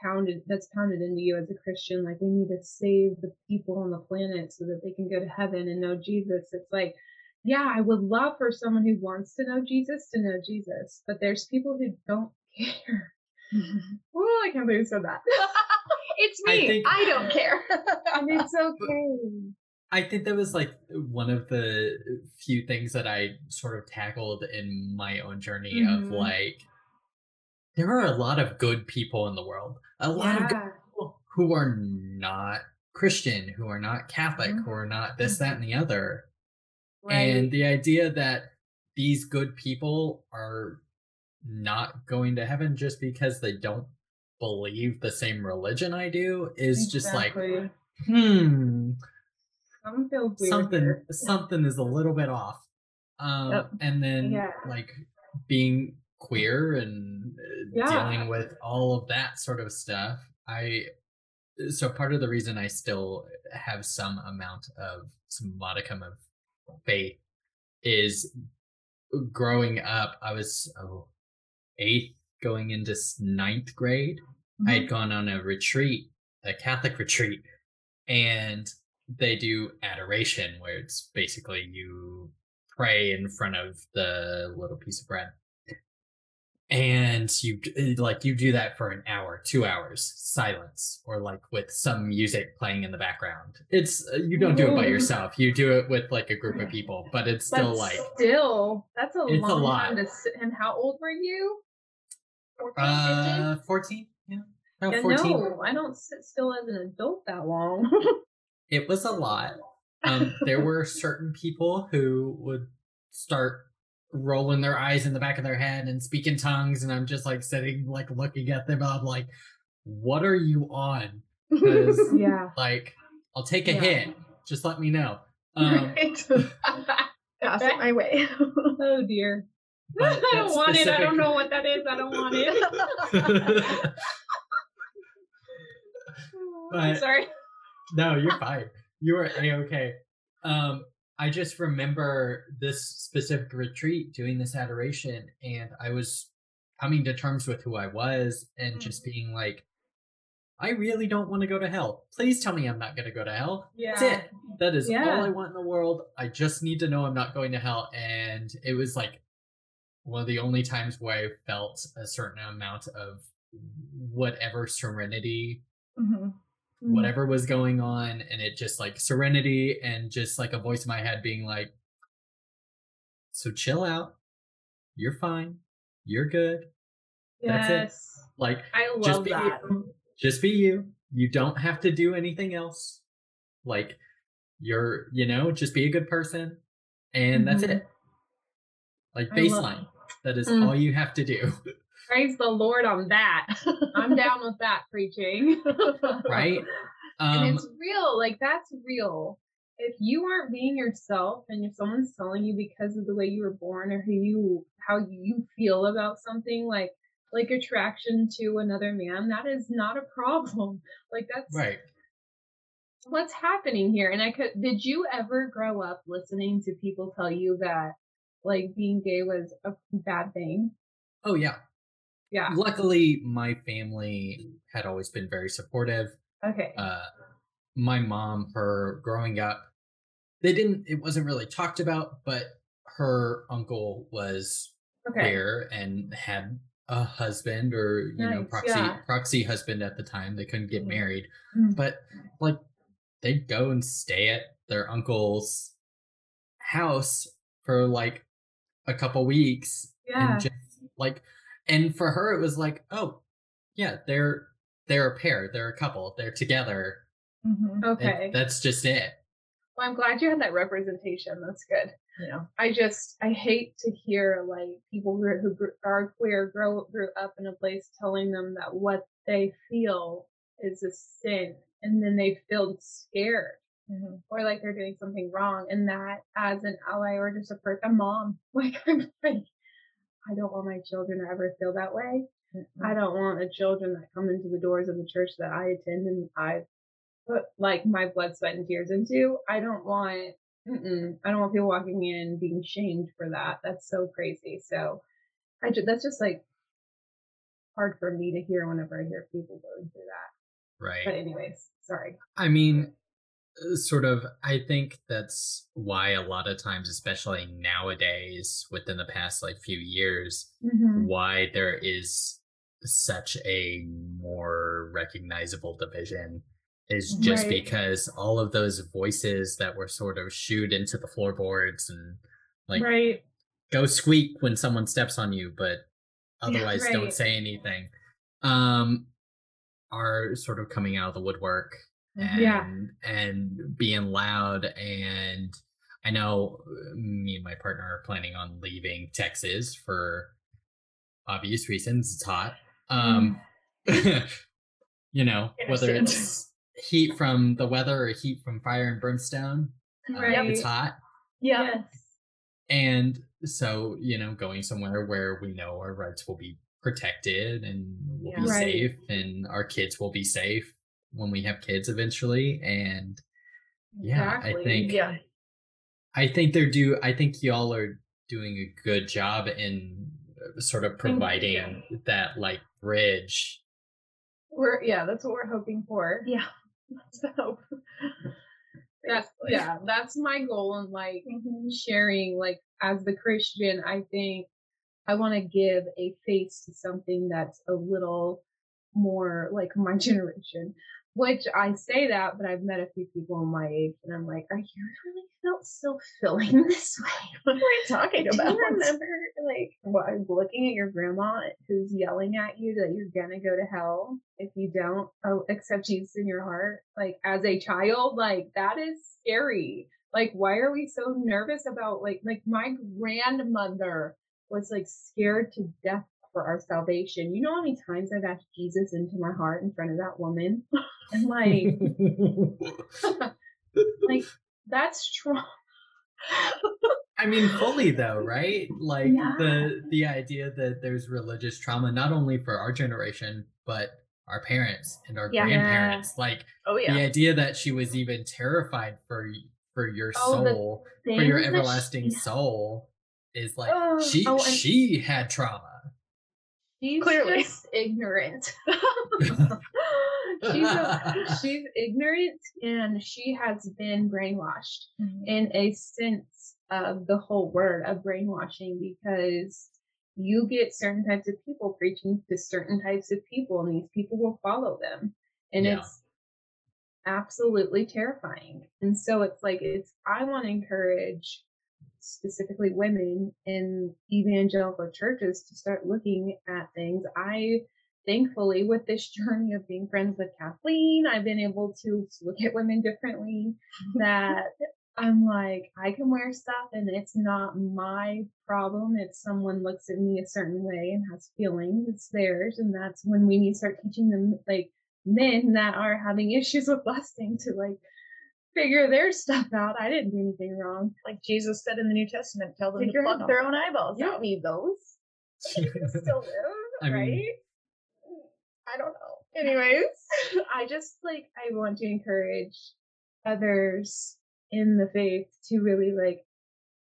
pounded that's pounded into you as a christian like we need to save the people on the planet so that they can go to heaven and know jesus it's like yeah i would love for someone who wants to know jesus to know jesus but there's people who don't care oh i can't believe you said that it's me. I, think- don't care. and it's okay I think that was like one of the few things that I sort of tackled in my own journey of Mhm. like there are a lot of good people in the world. A lot of good people who are not Christian, who are not Catholic, Mhm. who are not this, that, and the other. Right And the idea that these good people are not going to heaven just because they don't believe the same religion I do is just like, hmm, something something is a little bit off um Yep. and then Yeah. like being queer and uh, Yeah. dealing with all of that sort of stuff i so part of the reason i still have some amount of some modicum of faith is growing up i was oh, eighth going into ninth grade I Mm-hmm. had gone on a retreat, a Catholic retreat, and they do adoration, where it's basically you pray in front of the little piece of bread. And you like you do that for an hour, two hours, silence, or like with some music playing in the background. It's uh, you don't do it by yourself. You do it with like a group of people, but it's still like still, that's a It's a long lot. time to sit. And how old were you? 14, uh 14, yeah. About Yeah, 14. no, I don't sit still as an adult that long. it was a lot. Um, there were certain people who would start rolling their eyes in the back of their head and speaking tongues, and I'm just like sitting, like looking at them. I'm like, "What are you on?" Because yeah. like, I'll take a Yeah. hit. Just let me know. Um, Right. pass it my way. oh dear. But I don't that want it. I don't know what that is. I don't want it. I'm sorry. no, you're fine. you are a okay. Um, I just remember this specific retreat doing this adoration, and I was coming to terms with who I was and Mm. just being like, I really don't want to go to hell. Please tell me I'm not going to go to hell. That's it. That is all I want in the world. I just need to know I'm not going to hell. And it was like one of the only times where I felt a certain amount of whatever serenity Mhm. whatever was going on and it just like serenity and just like a voice in my head being like so chill out. You're fine. You're good. That's it. Like I just love be that. you. just be you. You don't have to do anything else. Like you're you know just be a good person and that's Mhm. it. Like baseline. that is Mm. all you have to do Praise the Lord on that. I'm down with that preaching. right and um it's real. Like that's real. If you aren't being yourself and if someone's telling you because of the way you were born or who you how you feel about something like like attraction to another man, that is not a problem. Like that's right what's happening here. And I could did you ever grow up listening to people tell you that like being gay was a bad thing? oh yeah Yeah. luckily my family had always been very supportive Okay. uh my mom her growing up they didn't it wasn't really talked about but her uncle was okay. queer and had a husband or you know proxy yeah. proxy husband at the time they couldn't get Mhm. married Mhm. but like they'd go and stay at their uncle's house for like a couple weeks Yeah. and just like and for her it was like oh yeah they're they're a pair they're a couple they're together Mhm. and Okay. that's just it Well, I'm glad you had that representation. That's good. Yeah. I just I hate to hear like people who, who are queer grow grew up in a place telling them that what they feel is a sin, and then they feel scared Mhm. or like they're doing something wrong, and that as an ally or just a person, a mom, like I'm like I don't want my children to ever feel that way. I don't want the children that come into the doors of the church that I attend and I put like my blood, sweat, and tears into. I don't want, I don't want people walking in being shamed for that. That's so crazy. So I just, that's just like hard for me to hear whenever I hear people going through that. right But anyways, sorry. i mean sort of i think that's why a lot of times especially nowadays within the past like few years Mm-hmm. why there is such a more recognizable division is just Right. because all of those voices that were sort of shooed into the floorboards and like right. go squeak when someone steps on you, but otherwise don't say anything, um, are sort of coming out of the woodwork and Mm-hmm. Yeah. and being loud. And I know uh, me and my partner are planning on leaving Texas for obvious reasons. It's hot. Um, you know, whether it's heat from the weather or heat from fire and brimstone, uh, Right. it's hot. Yeah. Yes. And so, you know, going somewhere where we know our rights will be protected and we'll be Right. safe and our kids will be safe when we have kids eventually. And yeah, I think Yeah. I think they're do I think y'all are doing a good job in uh, sort of providing that like bridge. We're, yeah, that's what we're hoping for. Yeah. That's the hope. That's, yeah, that's my goal in like Mhm. sharing like as the christian i think i want to give a face to something that's a little more like my generation which i say that but i've met a few people my age and i'm like are you really feel still feeling this way? What are we talking do about? you remember like what looking at your grandma who's yelling at you that you're gonna go to hell if you don't oh, accept jesus in your heart? Like as a child like that is scary. Like why are we so nervous about like like my grandmother was like scared to death for our salvation you know how many times i've asked jesus into my heart in front of that woman and like like that's strong I mean, fully though, right? Like Yeah. the the idea that there's religious trauma not only for our generation, but our parents and our Yeah. grandparents. Like Oh yeah. the idea that she was even terrified for for your Oh, soul, for your she- everlasting yeah. soul, is like Ugh. she Oh, and- she had trauma. She's Clearly. just ignorant. she's a, she's ignorant and she has been brainwashed mm-hmm. in a sense of the whole word of brainwashing because you get certain types of people preaching to certain types of people and these people will follow them and Yeah. it's absolutely terrifying and so it's like it's i want to encourage specifically women in evangelical churches to start looking at things. I thankfully with this journey of being friends with kathleen i've been able to look at women differently that i'm like i can wear stuff and it's not my problem if someone looks at me a certain way and has feelings it's theirs. And that's when we need to start teaching them like men that are having issues with lusting to like figure their stuff out. I didn't do anything wrong. Like Jesus said in the New Testament, tell them Figure to it pluck their own eyeballs. You don't need those. You can still live I mean- right? I don't know. Anyways. I just like i want to encourage others in the faith to really like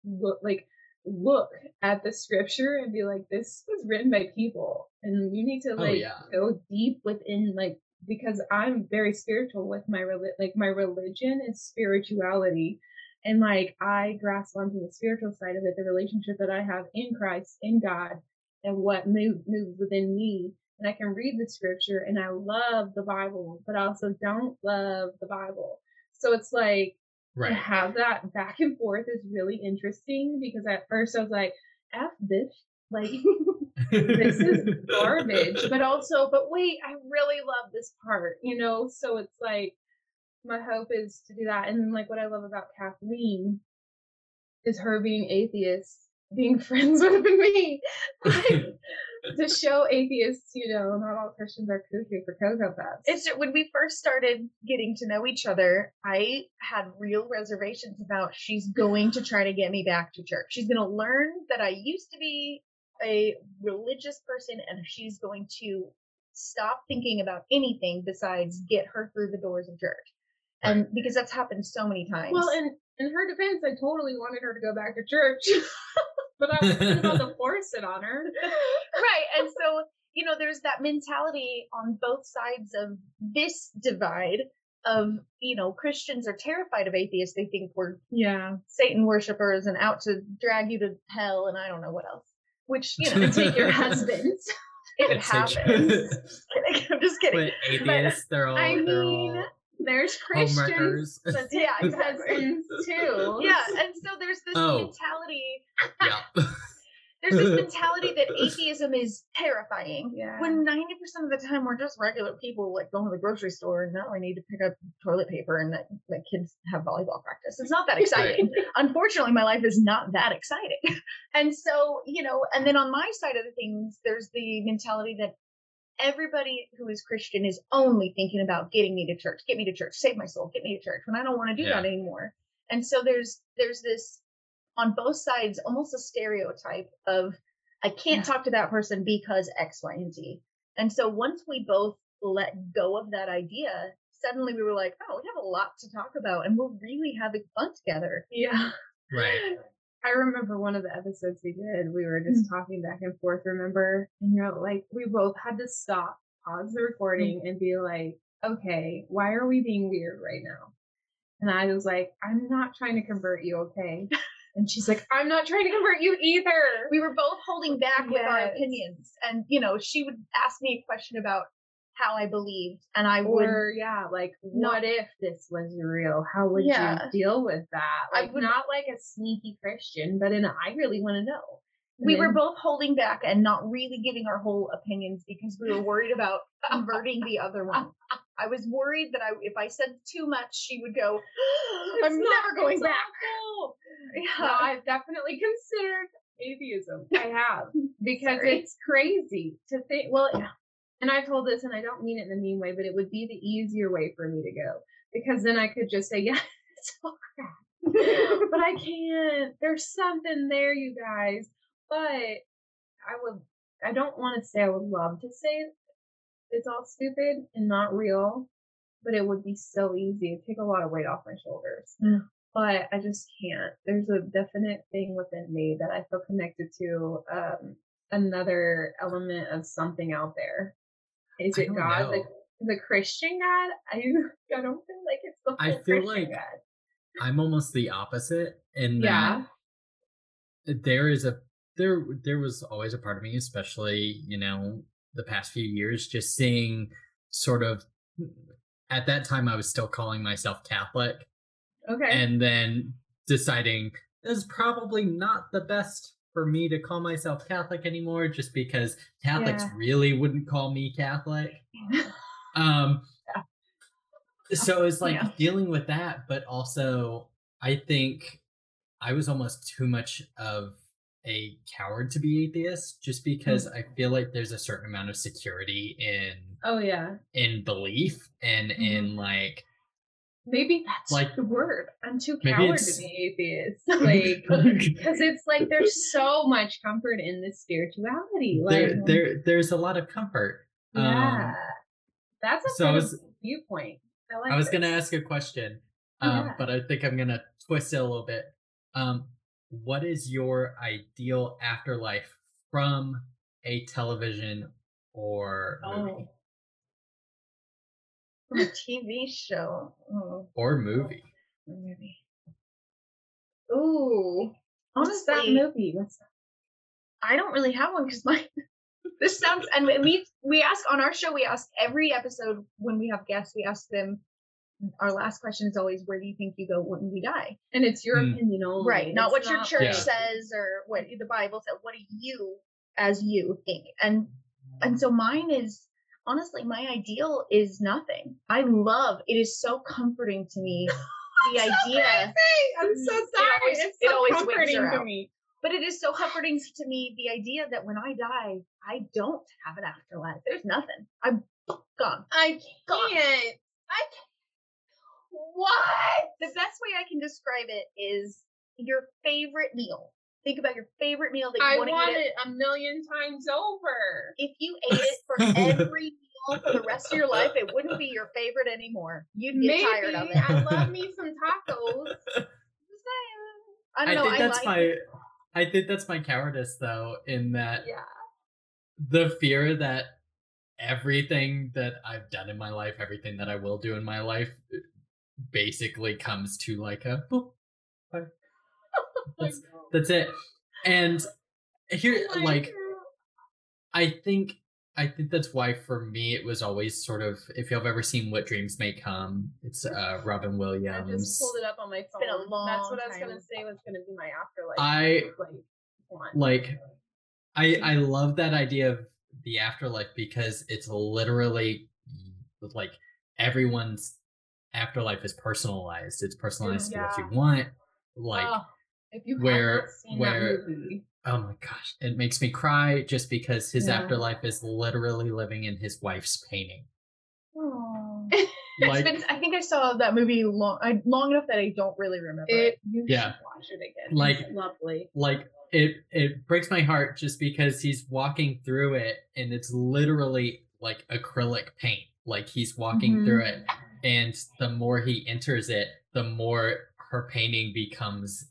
look like look at the scripture and be like this was written by people. And you need to Oh, like yeah. go deep within like because i'm very spiritual with my like my religion is spirituality. And like i grasp onto the spiritual side of it the relationship that i have in christ in god and what move, moves within me. And i can read the scripture and i love the bible but I also don't love the bible. So it's like to have that back and forth is really interesting because at first I was like, F this, like this is garbage. But also, but wait, I really love this part, you know? So it's like my hope is to do that. And like what I love about Kathleen is her being atheist, being friends with me. Like, to show atheists, you know, not all Christians are cuckoo for Cocoa Puffs. It's when we first started getting to know each other, I had real reservations about she's going to try to get me back to church. She's going to learn that I used to be a religious person and she's going to stop thinking about anything besides get her through the doors of church. And because that's happened so many times. Well, in in her defense, I totally wanted her to go back to church, but I wasn't about to force it on her. right. And so, you know, there's that mentality on both sides of this divide of, you know, Christians are terrified of atheists. They think we're Yeah, Satan worshippers and out to drag you to hell and I don't know what else. Which, you know, take your husbands. it It's happens. I'm just kidding. But atheists, they're all I they're mean, all There's Christians, but Yeah, husbands too. Yeah, and so there's this Oh. mentality. yeah. There's this mentality that atheism is terrifying. Yeah. When 90% of the time we're just regular people like going to the grocery store and now I need to pick up toilet paper and that, that kids have volleyball practice. It's not that exciting. Unfortunately, my life is not that exciting. And so, you know, and then on my side of the things, there's the mentality that everybody who is Christian is only thinking about getting me to church, get me to church, save my soul, get me to church when I don't want to do Yeah. that anymore. And so there's there's this on both sides almost a stereotype of I can't talk to that person because X, Y, and Z. And so once we both let go of that idea, suddenly we were like, oh, we have a lot to talk about and we're really having fun together. Yeah. Right. I remember one of the episodes we did, we were just mm. talking back and forth, remember? And you're like, we both had to stop, pause the mm. recording, and be like, okay, why are we being weird right now? And I was like, I'm not trying to convert you, okay? And she's like, I'm not trying to convert you either. We were both holding back with our opinions. And, you know, she would ask me a question about how I believed, and I would Or yeah, like Not- what if this was real? How would Yeah. you deal with that? I Like would- not like a sneaky Christian, but in a, I really want to know. And we were both holding back and not really giving our whole opinions because we were worried about converting the other one. I was worried that I, if I said too much, she would go, "I'm never going back." awful. Yeah. No, I've definitely considered atheism. I have because it's crazy to think. Well, and I told this, and I don't mean it in a mean way, but it would be the easier way for me to go because then I could just say, yeah, it's all crap. but I can't. There's something there, you guys. But I would. I don't want to say I would love to say it's all stupid and not real, but it would be so easy. It'd take a lot of weight off my shoulders. Mm. But I just can't. There's a definite thing within me that I feel connected to. Um, another element of something out there. Is it God? know. The, the Christian God? I I don't feel like it's the I feel Christian like God. I'm almost the opposite in Yeah. that there is a there there was always a part of me, especially you know the past few years, just seeing sort of at that time I was still calling myself Catholic, Okay. and then deciding this is probably not the best for me to call myself Catholic anymore, just because Catholics Yeah. really wouldn't call me Catholic. Um, so it's like Yeah. dealing with that, but also I think I was almost too much of a coward to be atheist, just because I feel like there's a certain amount of security in oh yeah. in belief and Mm-hmm. in like Maybe that's Like- the word. I'm too coward to be atheist. Like because it's like there's so much comfort in this spirituality. Like there there there's a lot of comfort. yeah. Um, that's a so was- viewpoint. I like I was this. gonna ask a question, um, Yeah. but I think I'm gonna twist it a little bit. Um, what is your ideal afterlife from a television or movie Oh. From a TV show. Oh, or movie? maybe. Ooh. What's that Honestly, movie? What's that? I don't really have one because my this sounds and we we ask on our show we ask every episode when we have guests we ask them our last question is always where do you think you go when we die And it's your Hmm. opinion only. right not It's what your church Yeah. says or what the bible says what do you as you think and and so mine is honestly my ideal is nothing i love it is so comforting to me the idea I'm so sorry It sorry. always- it's it always wigs comforting her to me. But it is so comforting to me the idea that when I die, I don't have an afterlife. There's nothing. I'm gone. I Gone. can't. I What? The best way I can describe it is your favorite meal. Think about your favorite meal that you I want to want eat. It. it a million times over. If you ate it for every meal for the rest of your life, it wouldn't be your favorite anymore. You'd get Maybe tired of it. I love me some tacos. I don't I know. think I that's like my it. I think that's my cowardice though, in that Yeah. the fear that everything that I've done in my life, everything that I will do in my life, basically comes to like a boop. bye. That's, that's it. And here, Oh like, God. I think I think that's why for me it was always sort of if you've ever seen What Dreams May Come, it's uh Robin Williams. I just pulled it up on my phone. been a That's long what I was time. gonna say was gonna be my afterlife. I like like I I love that idea of the afterlife because it's literally like everyone's afterlife is personalized. It's personalized to what you want. Like Oh, if you where- have not seen where- oh my gosh, it makes me cry just because his Yeah. afterlife is literally living in his wife's painting. Like been, I think I saw that movie long, I, long enough that I don't really remember it. Yeah. should watch it again. Like- it's lovely. like it it breaks my heart just because he's walking through it and it's literally like acrylic paint like he's walking Mhm. through it and the more he enters it the more her painting becomes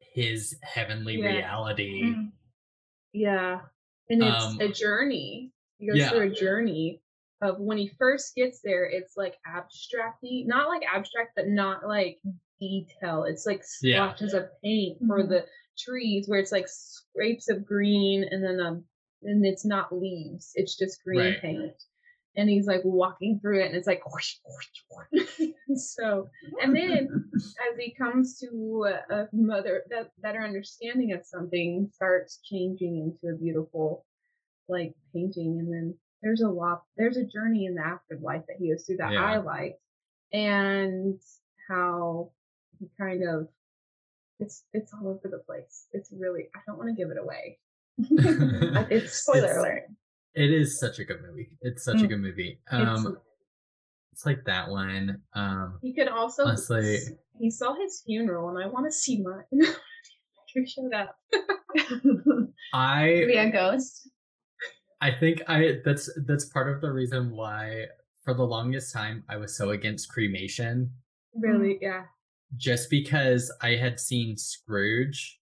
his heavenly Yeah. reality Mm. Yeah. And it's Um, a journey. He goes yeah. through a journey of when he first gets there, it's like abstracty, not like abstract, but not like detail. It's like Yeah. splotches of paint for Mhm. the trees where it's like scrapes of green and then um and it's not leaves, it's just green Right. paint. And he's like walking through it and it's like whoosh, whoosh, whoosh. so and then as he comes to a, mother that better understanding of something starts changing into a beautiful like painting and then there's a lot there's a journey in the afterlife that he goes through that Yeah. i liked and how he kind of it's it's all over the place it's really i don't want to give it away it's Spoiler alert. It is such a good movie it's such a Mm. good movie it's um it's like that one. Um, He could also Honestly- he saw his funeral, and I want to see mine. Who showed up? I Be a ghost. I think I that's that's part of the reason why for the longest time I was so against cremation Really? Yeah. just because I had seen Scrooge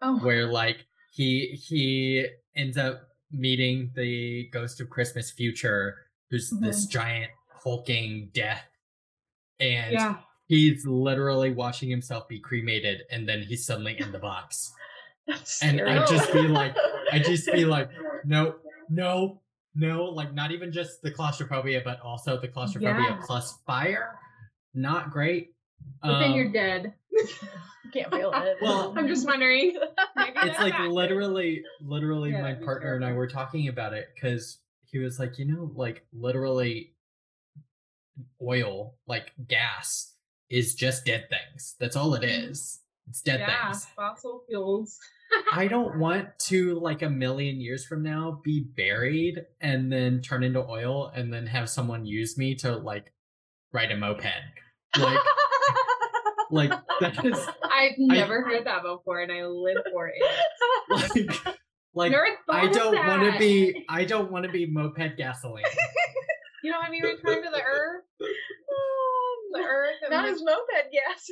Oh, where like he he ends up meeting the ghost of Christmas future who's this giant hulking death and Yeah. he's literally watching himself be cremated and then he's suddenly in the box that's and scary. I'd just be like I'd just be like no no no like not even just the claustrophobia but also the claustrophobia Yeah. plus fire not great But then Um, you're dead. can't feel it. Well, I'm just wondering. It's like literally literally Yeah, my partner and i were talking about it because he was like you know like literally oil like gas is just dead things. That's all it mm-hmm. is. It's dead yeah, things. fossil fuels. i don't want to like a million years from now be buried and then turn into oil and then have someone use me to like ride a moped. Like like that is I've never heard that before, and I live for it. like like Nerd I don't want to be. I don't want to be moped gasoline. You know, have you returned to the earth? The earth. and Not like- as moped gas.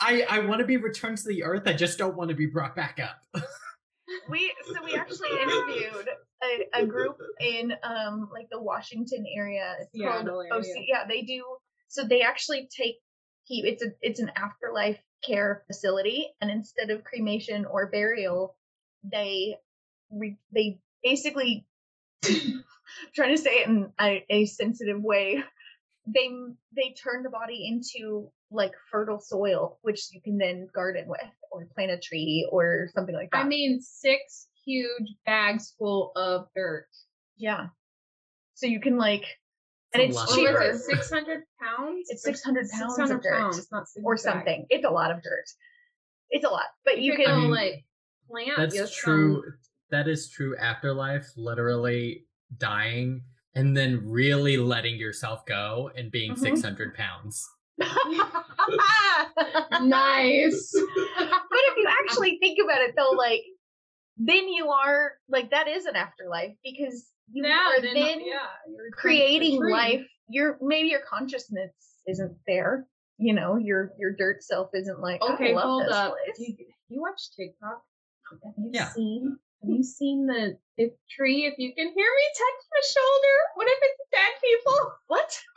I I want to be returned to the earth. I just don't want to be brought back up. we so we actually interviewed a, a group in um like the Washington area. It's Seattle called area. OC. Yeah, they do. So they actually take keep it's a it's an afterlife care facility, and instead of cremation or burial, they re, they basically trying to say it in a, a sensitive way. They they turn the body into like fertile soil, which you can then garden with, or plant a tree, or something like that. I mean, six huge bags full of dirt. Yeah. So you can like, and It's lot. cheaper. Was it? Six hundred pounds. It's 600 pounds of dirt. pounds, not six or bags. something. It's a lot of dirt. It's a lot, but you, You can. could I mean, like plant. That's true. some- That is true. Afterlife, literally dying and then really letting yourself go and being Mhm. six hundred pounds. nice. but if you actually think about it, though, like then you are like that is an afterlife because you yeah, are then, then yeah, you're creating life. Your maybe your consciousness isn't there. You know, your your dirt self isn't like Okay, I love hold this up. place. You, you watch TikTok? Have you Yeah. seen? Have hmm. you seen the if tree? If you can hear me touch my shoulder, what if it's dead people? What?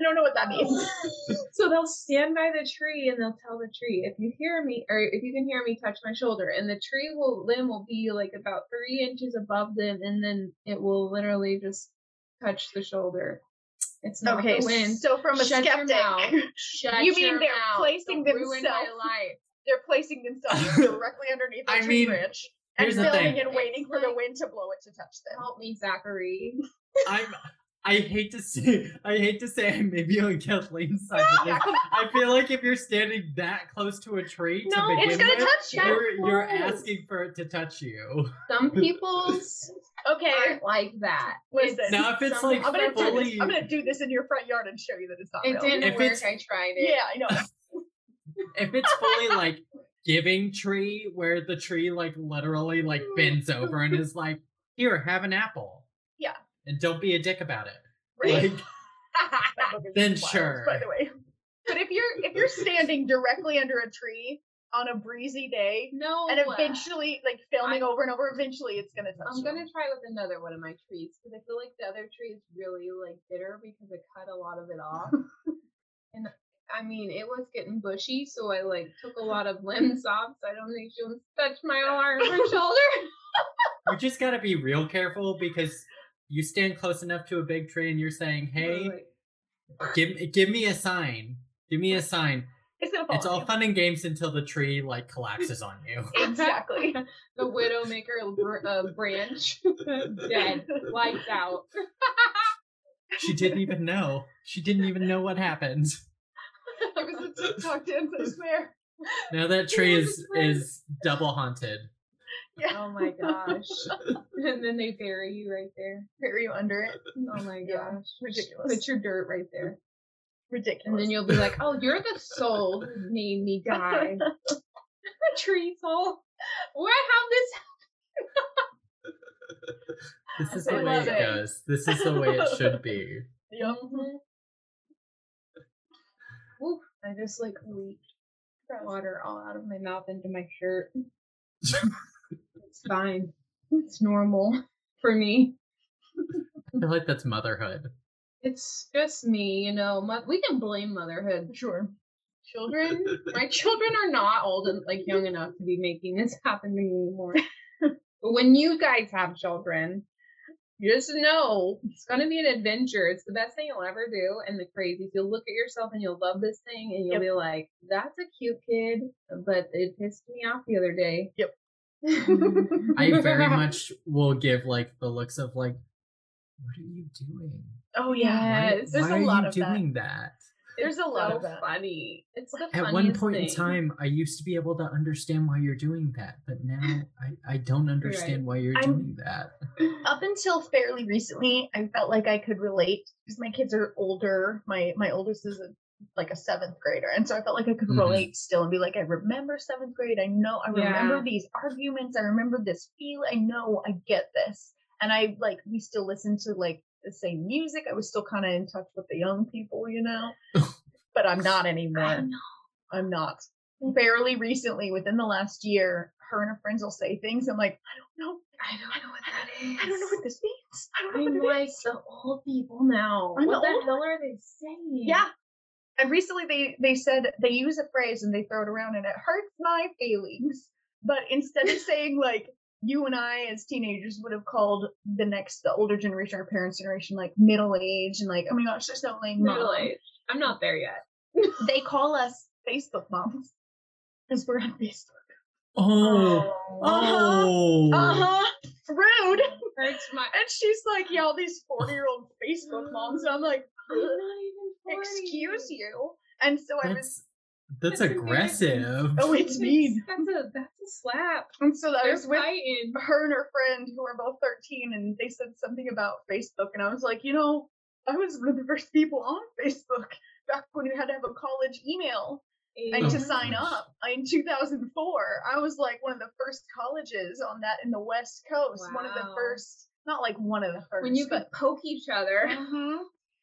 I don't know what that means. so they'll stand by the tree and they'll tell the tree, if you hear me, or if you can hear me touch my shoulder, and the tree will limb will be like about three inches above them, and then it will literally just touch the shoulder. It's not Okay, the wind. so from a Shut your skeptic, mouth. Shut you mean your they're mouth. placing Don't ruin my themselves life. they're placing themselves directly underneath the I tree mean, branch and here's the filming thing. and waiting It's for the wind to blow it to touch them. Help me, Zachary. I'm. I hate to say. I hate to say. I may be on Kathleen's side. because I feel like if you're standing that close to a tree No, to begin It's gonna with, touch you. you're you're asking for it to touch you. Some people's Okay, aren't like that. listen. Now, if it's some- like I'm gonna do fully, this. I'm gonna do this in your front yard and show you that it's not It real. didn't If work. it's- I tried it. Yeah, I know. if it's fully like giving tree where the tree like literally like bends over and is like here have an apple Yeah. And don't be a dick about it Right. like That book is Then wild, sure. By the way, but if you're if you're standing directly under a tree on a breezy day No. and eventually like filming over and over, eventually it's gonna touch I'm you. gonna try with another one of my trees because I feel like the other tree is really like bitter because I cut a lot of it off. and I mean, it was getting bushy, so I like took a lot of limbs off. So I don't think she wants to touch my arm or shoulder. you just gotta be real careful because you stand close enough to a big tree and you're saying hey give, give me a sign. Give me a sign. It's it's all fun and games until the tree like collapses on you. Exactly. the widowmaker br- uh, branch, dead, lights out. she didn't even know. She didn't even know what happened. It was a TikTok dance, I swear. now that tree is is double haunted Yeah. Oh my gosh. and then they bury you right there. Bury you under it. Oh my Yeah, gosh. ridiculous. Put your dirt right there. Ridiculous. And then you'll be like, oh, you're the soul who made me die. the tree soul. Where how this This is I the way love it it. goes. This is the way it should be. Yep. Mhm. Oof, I just like leaked water all out of my mouth into my shirt. It's fine. It's normal for me. I feel like that's motherhood. It's just me, you know. Mo- we can blame motherhood. Sure. Children, my children are not old and like young enough to be making this happen to me anymore. but when you guys have children, just know it's gonna be an adventure. It's the best thing you'll ever do, and the craziest. You'll look at yourself and you'll love this thing, and you'll Yep. be like, "That's a cute kid," but it pissed me off the other day. Yep. I very much will give like the looks of like, what are you doing? Oh yeah. Why, Yes. There's why a are lot you of doing that? There's a lot so of that. funny. It's the At one funniest point in time, I used to be able to understand why you're doing that, but now I, I don't understand why you're I'm- doing that. Up until fairly recently, I felt like I could relate because my kids are older. My my oldest is a, like a seventh grader, and so I felt like I could Mhm. relate still and be like, I remember seventh grade. I know. I remember Yeah. these arguments. I remember this feel. I know. I get this. And I like we still listen to like the same music. I was still kind of in touch with the young people, you know. but I'm not anymore. I'm not. Barely recently, within the last year, her and her friends will say things. I'm like, I don't know. I don't know what that is. I don't know what this means. I don't know I'm what it like is. the old people now. I'm what the the hell are they saying? Yeah. And recently they they said they use a phrase and they throw it around and it hurts my feelings. But instead of saying like you and I as teenagers would have called the next the older generation, our parents' generation, like middle age and like, oh my gosh, there's no lame Middle mom. age. I'm not there yet. They call us Facebook moms. Because we're on Facebook. Oh, oh, Uh-huh. Rude. Hurts my. And she's like, yeah, all these 40 year old Facebook moms. And I'm like, I'm not even 40. Excuse you. And so I was that's that's That's aggressive. Oh, it's mean. That's a that's a slap. And so I was with fighting. her and her friend who are both 13, and they said something about Facebook. And I was like, you know, I was one of the first people on Facebook back when you had to have a college email and Oh to sign gosh. up in 2004. I was like one of the first colleges on that in the West Coast. One of the first, not like one of the first. when you could poke each other. Mhm.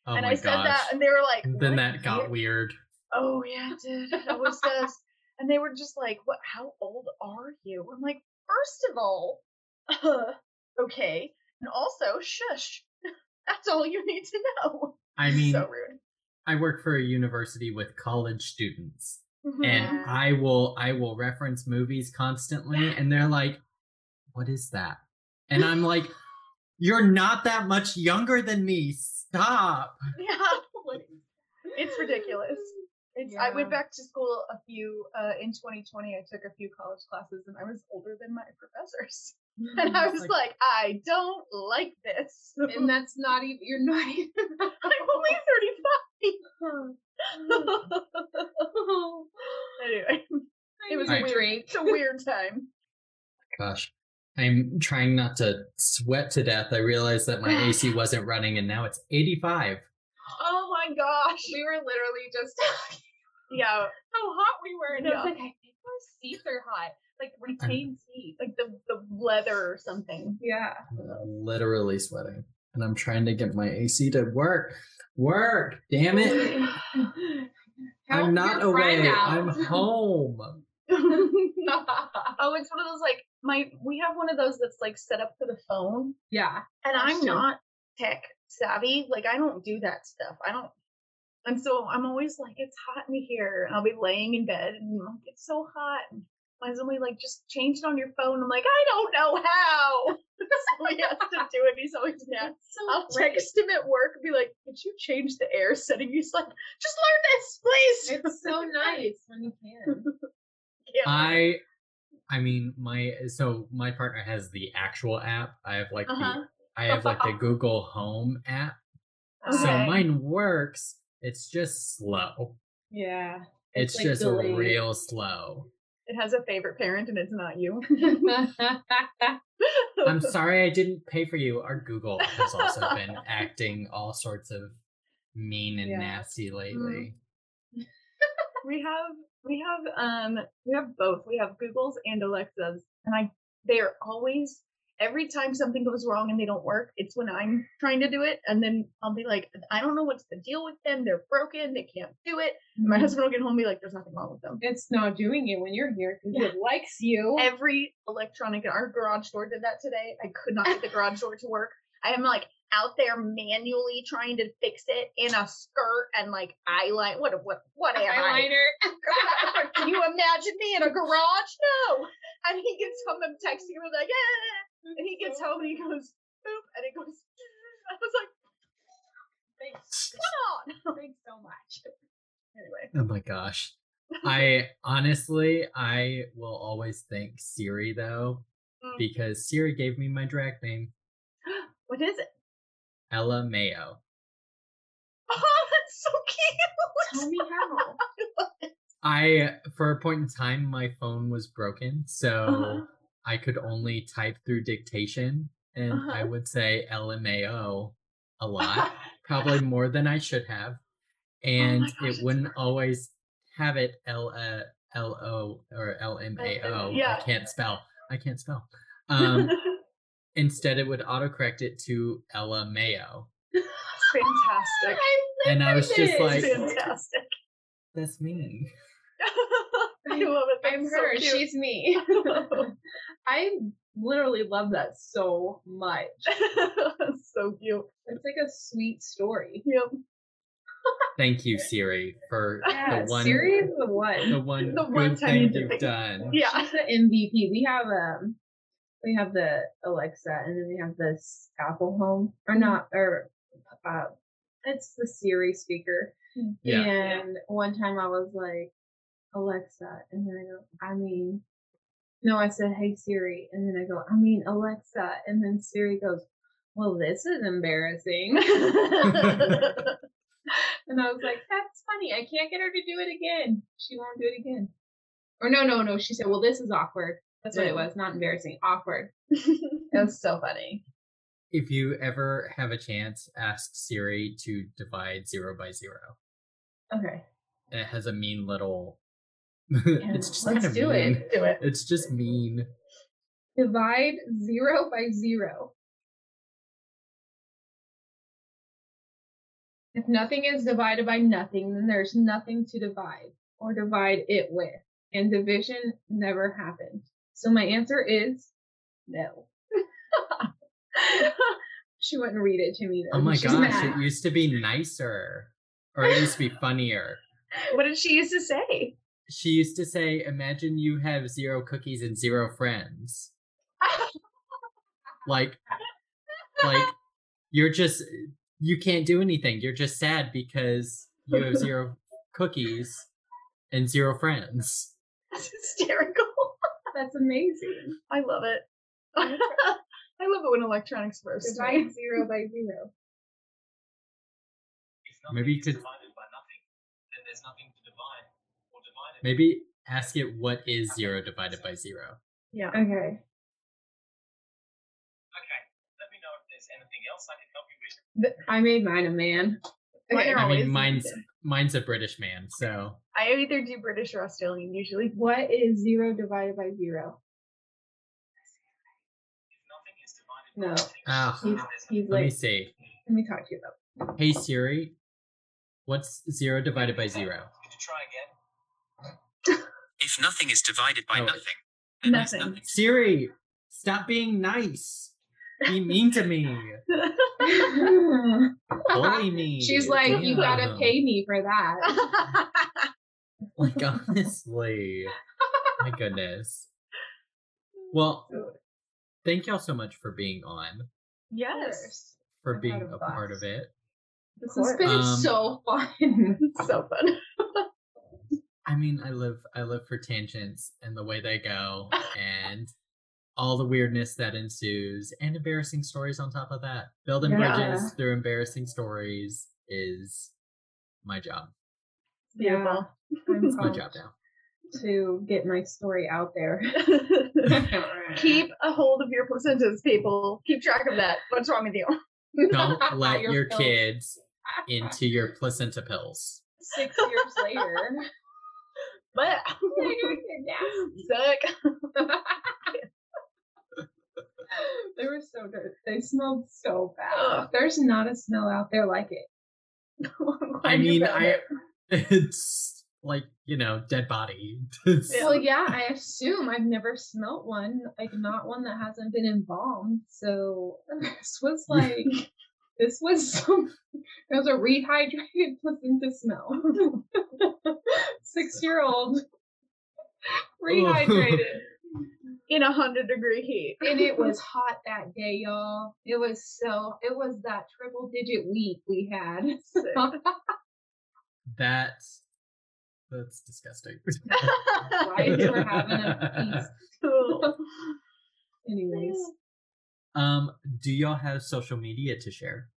Oh and I said that, and they were like, then "What that got year?" weird. Oh yeah, it did. It always does. And they were just like, "What? How old are you?" I'm like, first of all, uh, okay, and also, shush. That's all you need to know. I mean, so rude. I work for a university with college students, Mhm. and I will I will reference movies constantly, and they're like, "What is that?" And I'm like, "You're not that much younger than me. Stop." yeah, it's ridiculous. It's, I went back to school a few uh, in 2020. I took a few college classes, and I was older than my professors. And I was Like- like, I don't like this. and that's not even. You're not even. I'm only 35. anyway, it was a weird, drink. it's a weird time. Gosh, I'm trying not to sweat to death. I realized that my AC wasn't running, and now it's 85. Oh my gosh. We were literally just talking Yeah, how hot we were, and I Yeah. was like, I think our seats are hot, like retained seats. like the the leather or something. Yeah. I'm literally sweating, and I'm trying to get my AC to work. Work, damn it! I'm not away. out. I'm home. oh, it's one of those like my we have one of those that's like set up for the phone, yeah. and I'm true. not tech savvy. Like I don't do that stuff. I don't. And so I'm always like, it's hot in here, and I'll be laying in bed, and I'm like, it's so hot. And my will like, just change it on your phone. I'm like, I don't know how. so he has to do it. He's always mad. So I'll great. text him at work and be like, could you change the air setting? He's like, just learn this, please. It's so nice when you can. I, I mean, my so my partner has the actual app. I have like Uh-huh. the I have like the Google Home app. So mine works. It's just slow. Yeah. It's, like just delayed. real slow. It has a favorite parent, and it's not you. I'm sorry I didn't pay for you. Our Google has also been acting all sorts of mean and Yeah. nasty lately. We have we have um we have both. We have Google's and Alexa's, and I they're always every time something goes wrong and they don't work, it's when I'm trying to do it, and then I'll be like, I don't know what's the deal with them. They're broken. They can't do it. And my husband will get home and be like, There's nothing wrong with them. It's not doing it when you're here because Yeah. it likes you. Every electronic in our garage door did that today. I could not get the garage door to work. I am like out there manually trying to fix it in a skirt and like eyeliner. What what what am I? Eyeliner. Can you imagine me in a garage? No. And he gets home, I'm texting him like, yeah. And he gets home and he goes, boop, and it goes. I was like, Thanks. come on. Thanks so much. Anyway, Oh my gosh. I honestly, I will always thank Siri though, Mm. because Siri gave me my drag name, what is it? Ella Mayo. Oh, that's so cute. Tell me how. I, for a point in time, my phone was broken, so Uh-huh. I could only type through dictation, and I Uh-huh. would say LMAO a lot, probably more than I should have, and Oh gosh, it wouldn't always have it L uh, L O or L M A O. yeah. I can't spell. I can't spell. Um, instead, it would autocorrect it to Ella Mayo, Fantastic. and I was just like, Fantastic. "That's me." I love it. I'm That's so her. cute. She's me. I literally love that so much. so cute. It's like a sweet story. Yep. Thank you, Siri, for Yeah, the one Siri is the one. the one The good one time you thing did you've done. Yeah. She's the MVP. We have um we have the Alexa and then we have this Apple Home or not or uh it's the Siri speaker. Yeah. And one time I was like Alexa and then I go I mean no I said hey Siri and then I go I mean Alexa and then Siri goes well this is embarrassing. And I was like that's funny I can't get her to do it again. She won't do it again. Or no no no she said well this is awkward that's what it was not embarrassing awkward it was so funny If you ever have a chance, ask Siri to divide zero by zero. okay It has a mean little. Yeah, it's just let's kind of do mean. it. Do it. It's just mean. divide zero by zero if nothing is divided by nothing then there's nothing to divide or divide it with and division never happened so my answer is no she wouldn't read it to me though Oh my She's gosh! mad. It used to be nicer, or it used to be funnier. what did she used to say? She used to say, "Imagine you have zero cookies and zero friends." Like, like you're just you can't do anything. You're just sad because you have zero cookies and zero friends. That's hysterical. That's amazing I love it. I love it when electronics roast me. divide zero by zero Maybe you could maybe ask it what is zero divided by zero. Yeah. okay Th- I can help you with. I made mine a man. Mine are I always mean, mine's vegan. Mine's a British man, so I either do British or Australian usually. What is zero divided by zero? No, ah, he's, he's let me like, see. let me talk to you about. Hey Siri, what's zero divided by zero? If nothing is divided by Oh. nothing, Nothing. Siri, stop being nice. Be mean to me. Bully me. She's like, you gotta pay me for that. Like honestly, my goodness. Well, thank y'all so much for being on, yes. for I've being a a part of it. This has been Um, so fun. So fun. I mean, I live I live for tangents and the way they go and all the weirdness that ensues and embarrassing stories on top of that. Building Yeah. bridges through embarrassing stories is my job. Beautiful. I'm It's my job now. to get my story out there. Keep a hold of your placentas, people. Keep track of that. What's wrong with you? Don't let Your your kids into your placenta pills. Six years later. But suck. they were so good. They smelled so bad. Ugh. There's not a smell out there like it. I mean, I it. it's like you know, dead body. Well, yeah, I assume I've never smelt one, like not one that hasn't been embalmed. So this was like, this was some, it was a rehydrated placenta smell. Six year old rehydrated. In a hundred degree heat. and it was hot that day, y'all. It was so, it was that triple digit week we had. That's that's disgusting. Right, we're having a feast. Anyways. um, do y'all have social media to share?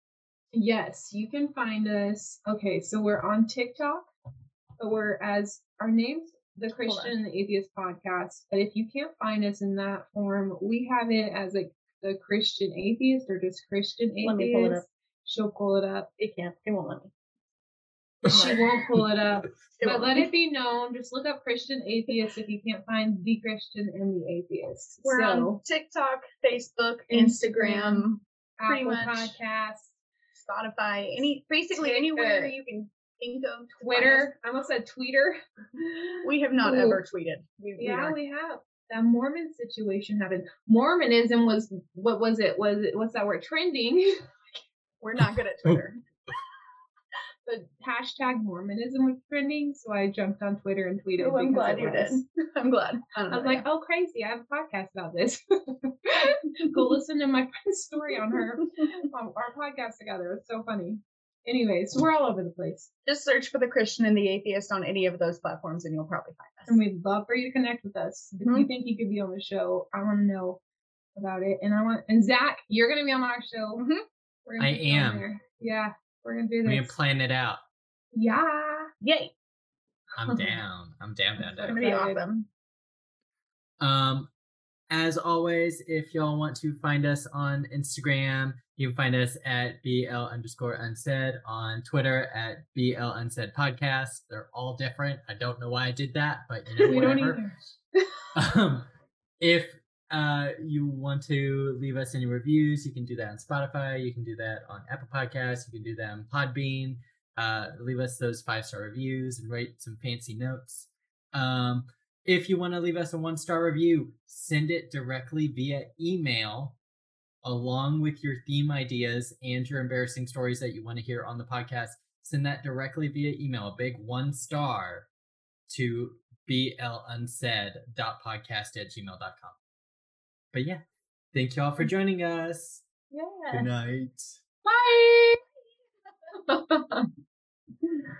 Yes, you can find us. Okay, so we're on TikTok. But we're as our names, the Christian and the Atheist podcast. But if you can't find us in that form, we have it as like the Christian Atheist or just Christian Atheist. Let me pull it up. She'll pull it up. It can't. It won't let me. She won't pull it up. It but let me. it be known. Just look up Christian Atheist if you can't find the Christian and the Atheist. We're so, on TikTok, Facebook, Instagram, Instagram, pretty Apple much. Podcasts, Spotify, any basically anywhere you can Twitter. I almost said Twitter. us. We have not Ooh. ever tweeted. We, we Yeah, aren't- we have. That Mormon situation happened. Mormonism was what was it? Was it what's that word? Trending. we're not good at Twitter. the hashtag Mormonism was trending, so I jumped on Twitter and tweeted. Oh, I'm glad you did. I'm glad. I, I was know, like, oh crazy! I have a podcast about this. Go listen to my friend's story on her on our podcast together. It's so funny. Anyways, we're all over the place, just search for the Christian and the atheist on any of those platforms, and you'll probably find us. and we'd love for you to connect with us. If you think you could be on the show, I want to know about it, and I want and Zach, you're gonna be on our show. Mhm. We're gonna I get am. Yeah, we're gonna do this. We this. can plan it out. yeah. Yay! I'm down. I'm down, down, down. It's down. gonna be awesome. Um, as always, if y'all want to find us on Instagram, you can find us at BL underscore unsaid, on Twitter at BL unsaid podcast. They're all different. I don't know why I did that, but you know, we don't whatever. um, if uh, you want to leave us any reviews, you can do that on Spotify. You can do that on Apple Podcasts. You can do that on Podbean. Uh, leave us those five star reviews and write some fancy notes. Um, if you want to leave us a one star review, send it directly via email along with your theme ideas and your embarrassing stories that you want to hear on the podcast. Send that directly via email, a big one star to blunsaid.podcast at gmail.com. But yeah, thank y'all for joining us. Yeah. Good night. Bye.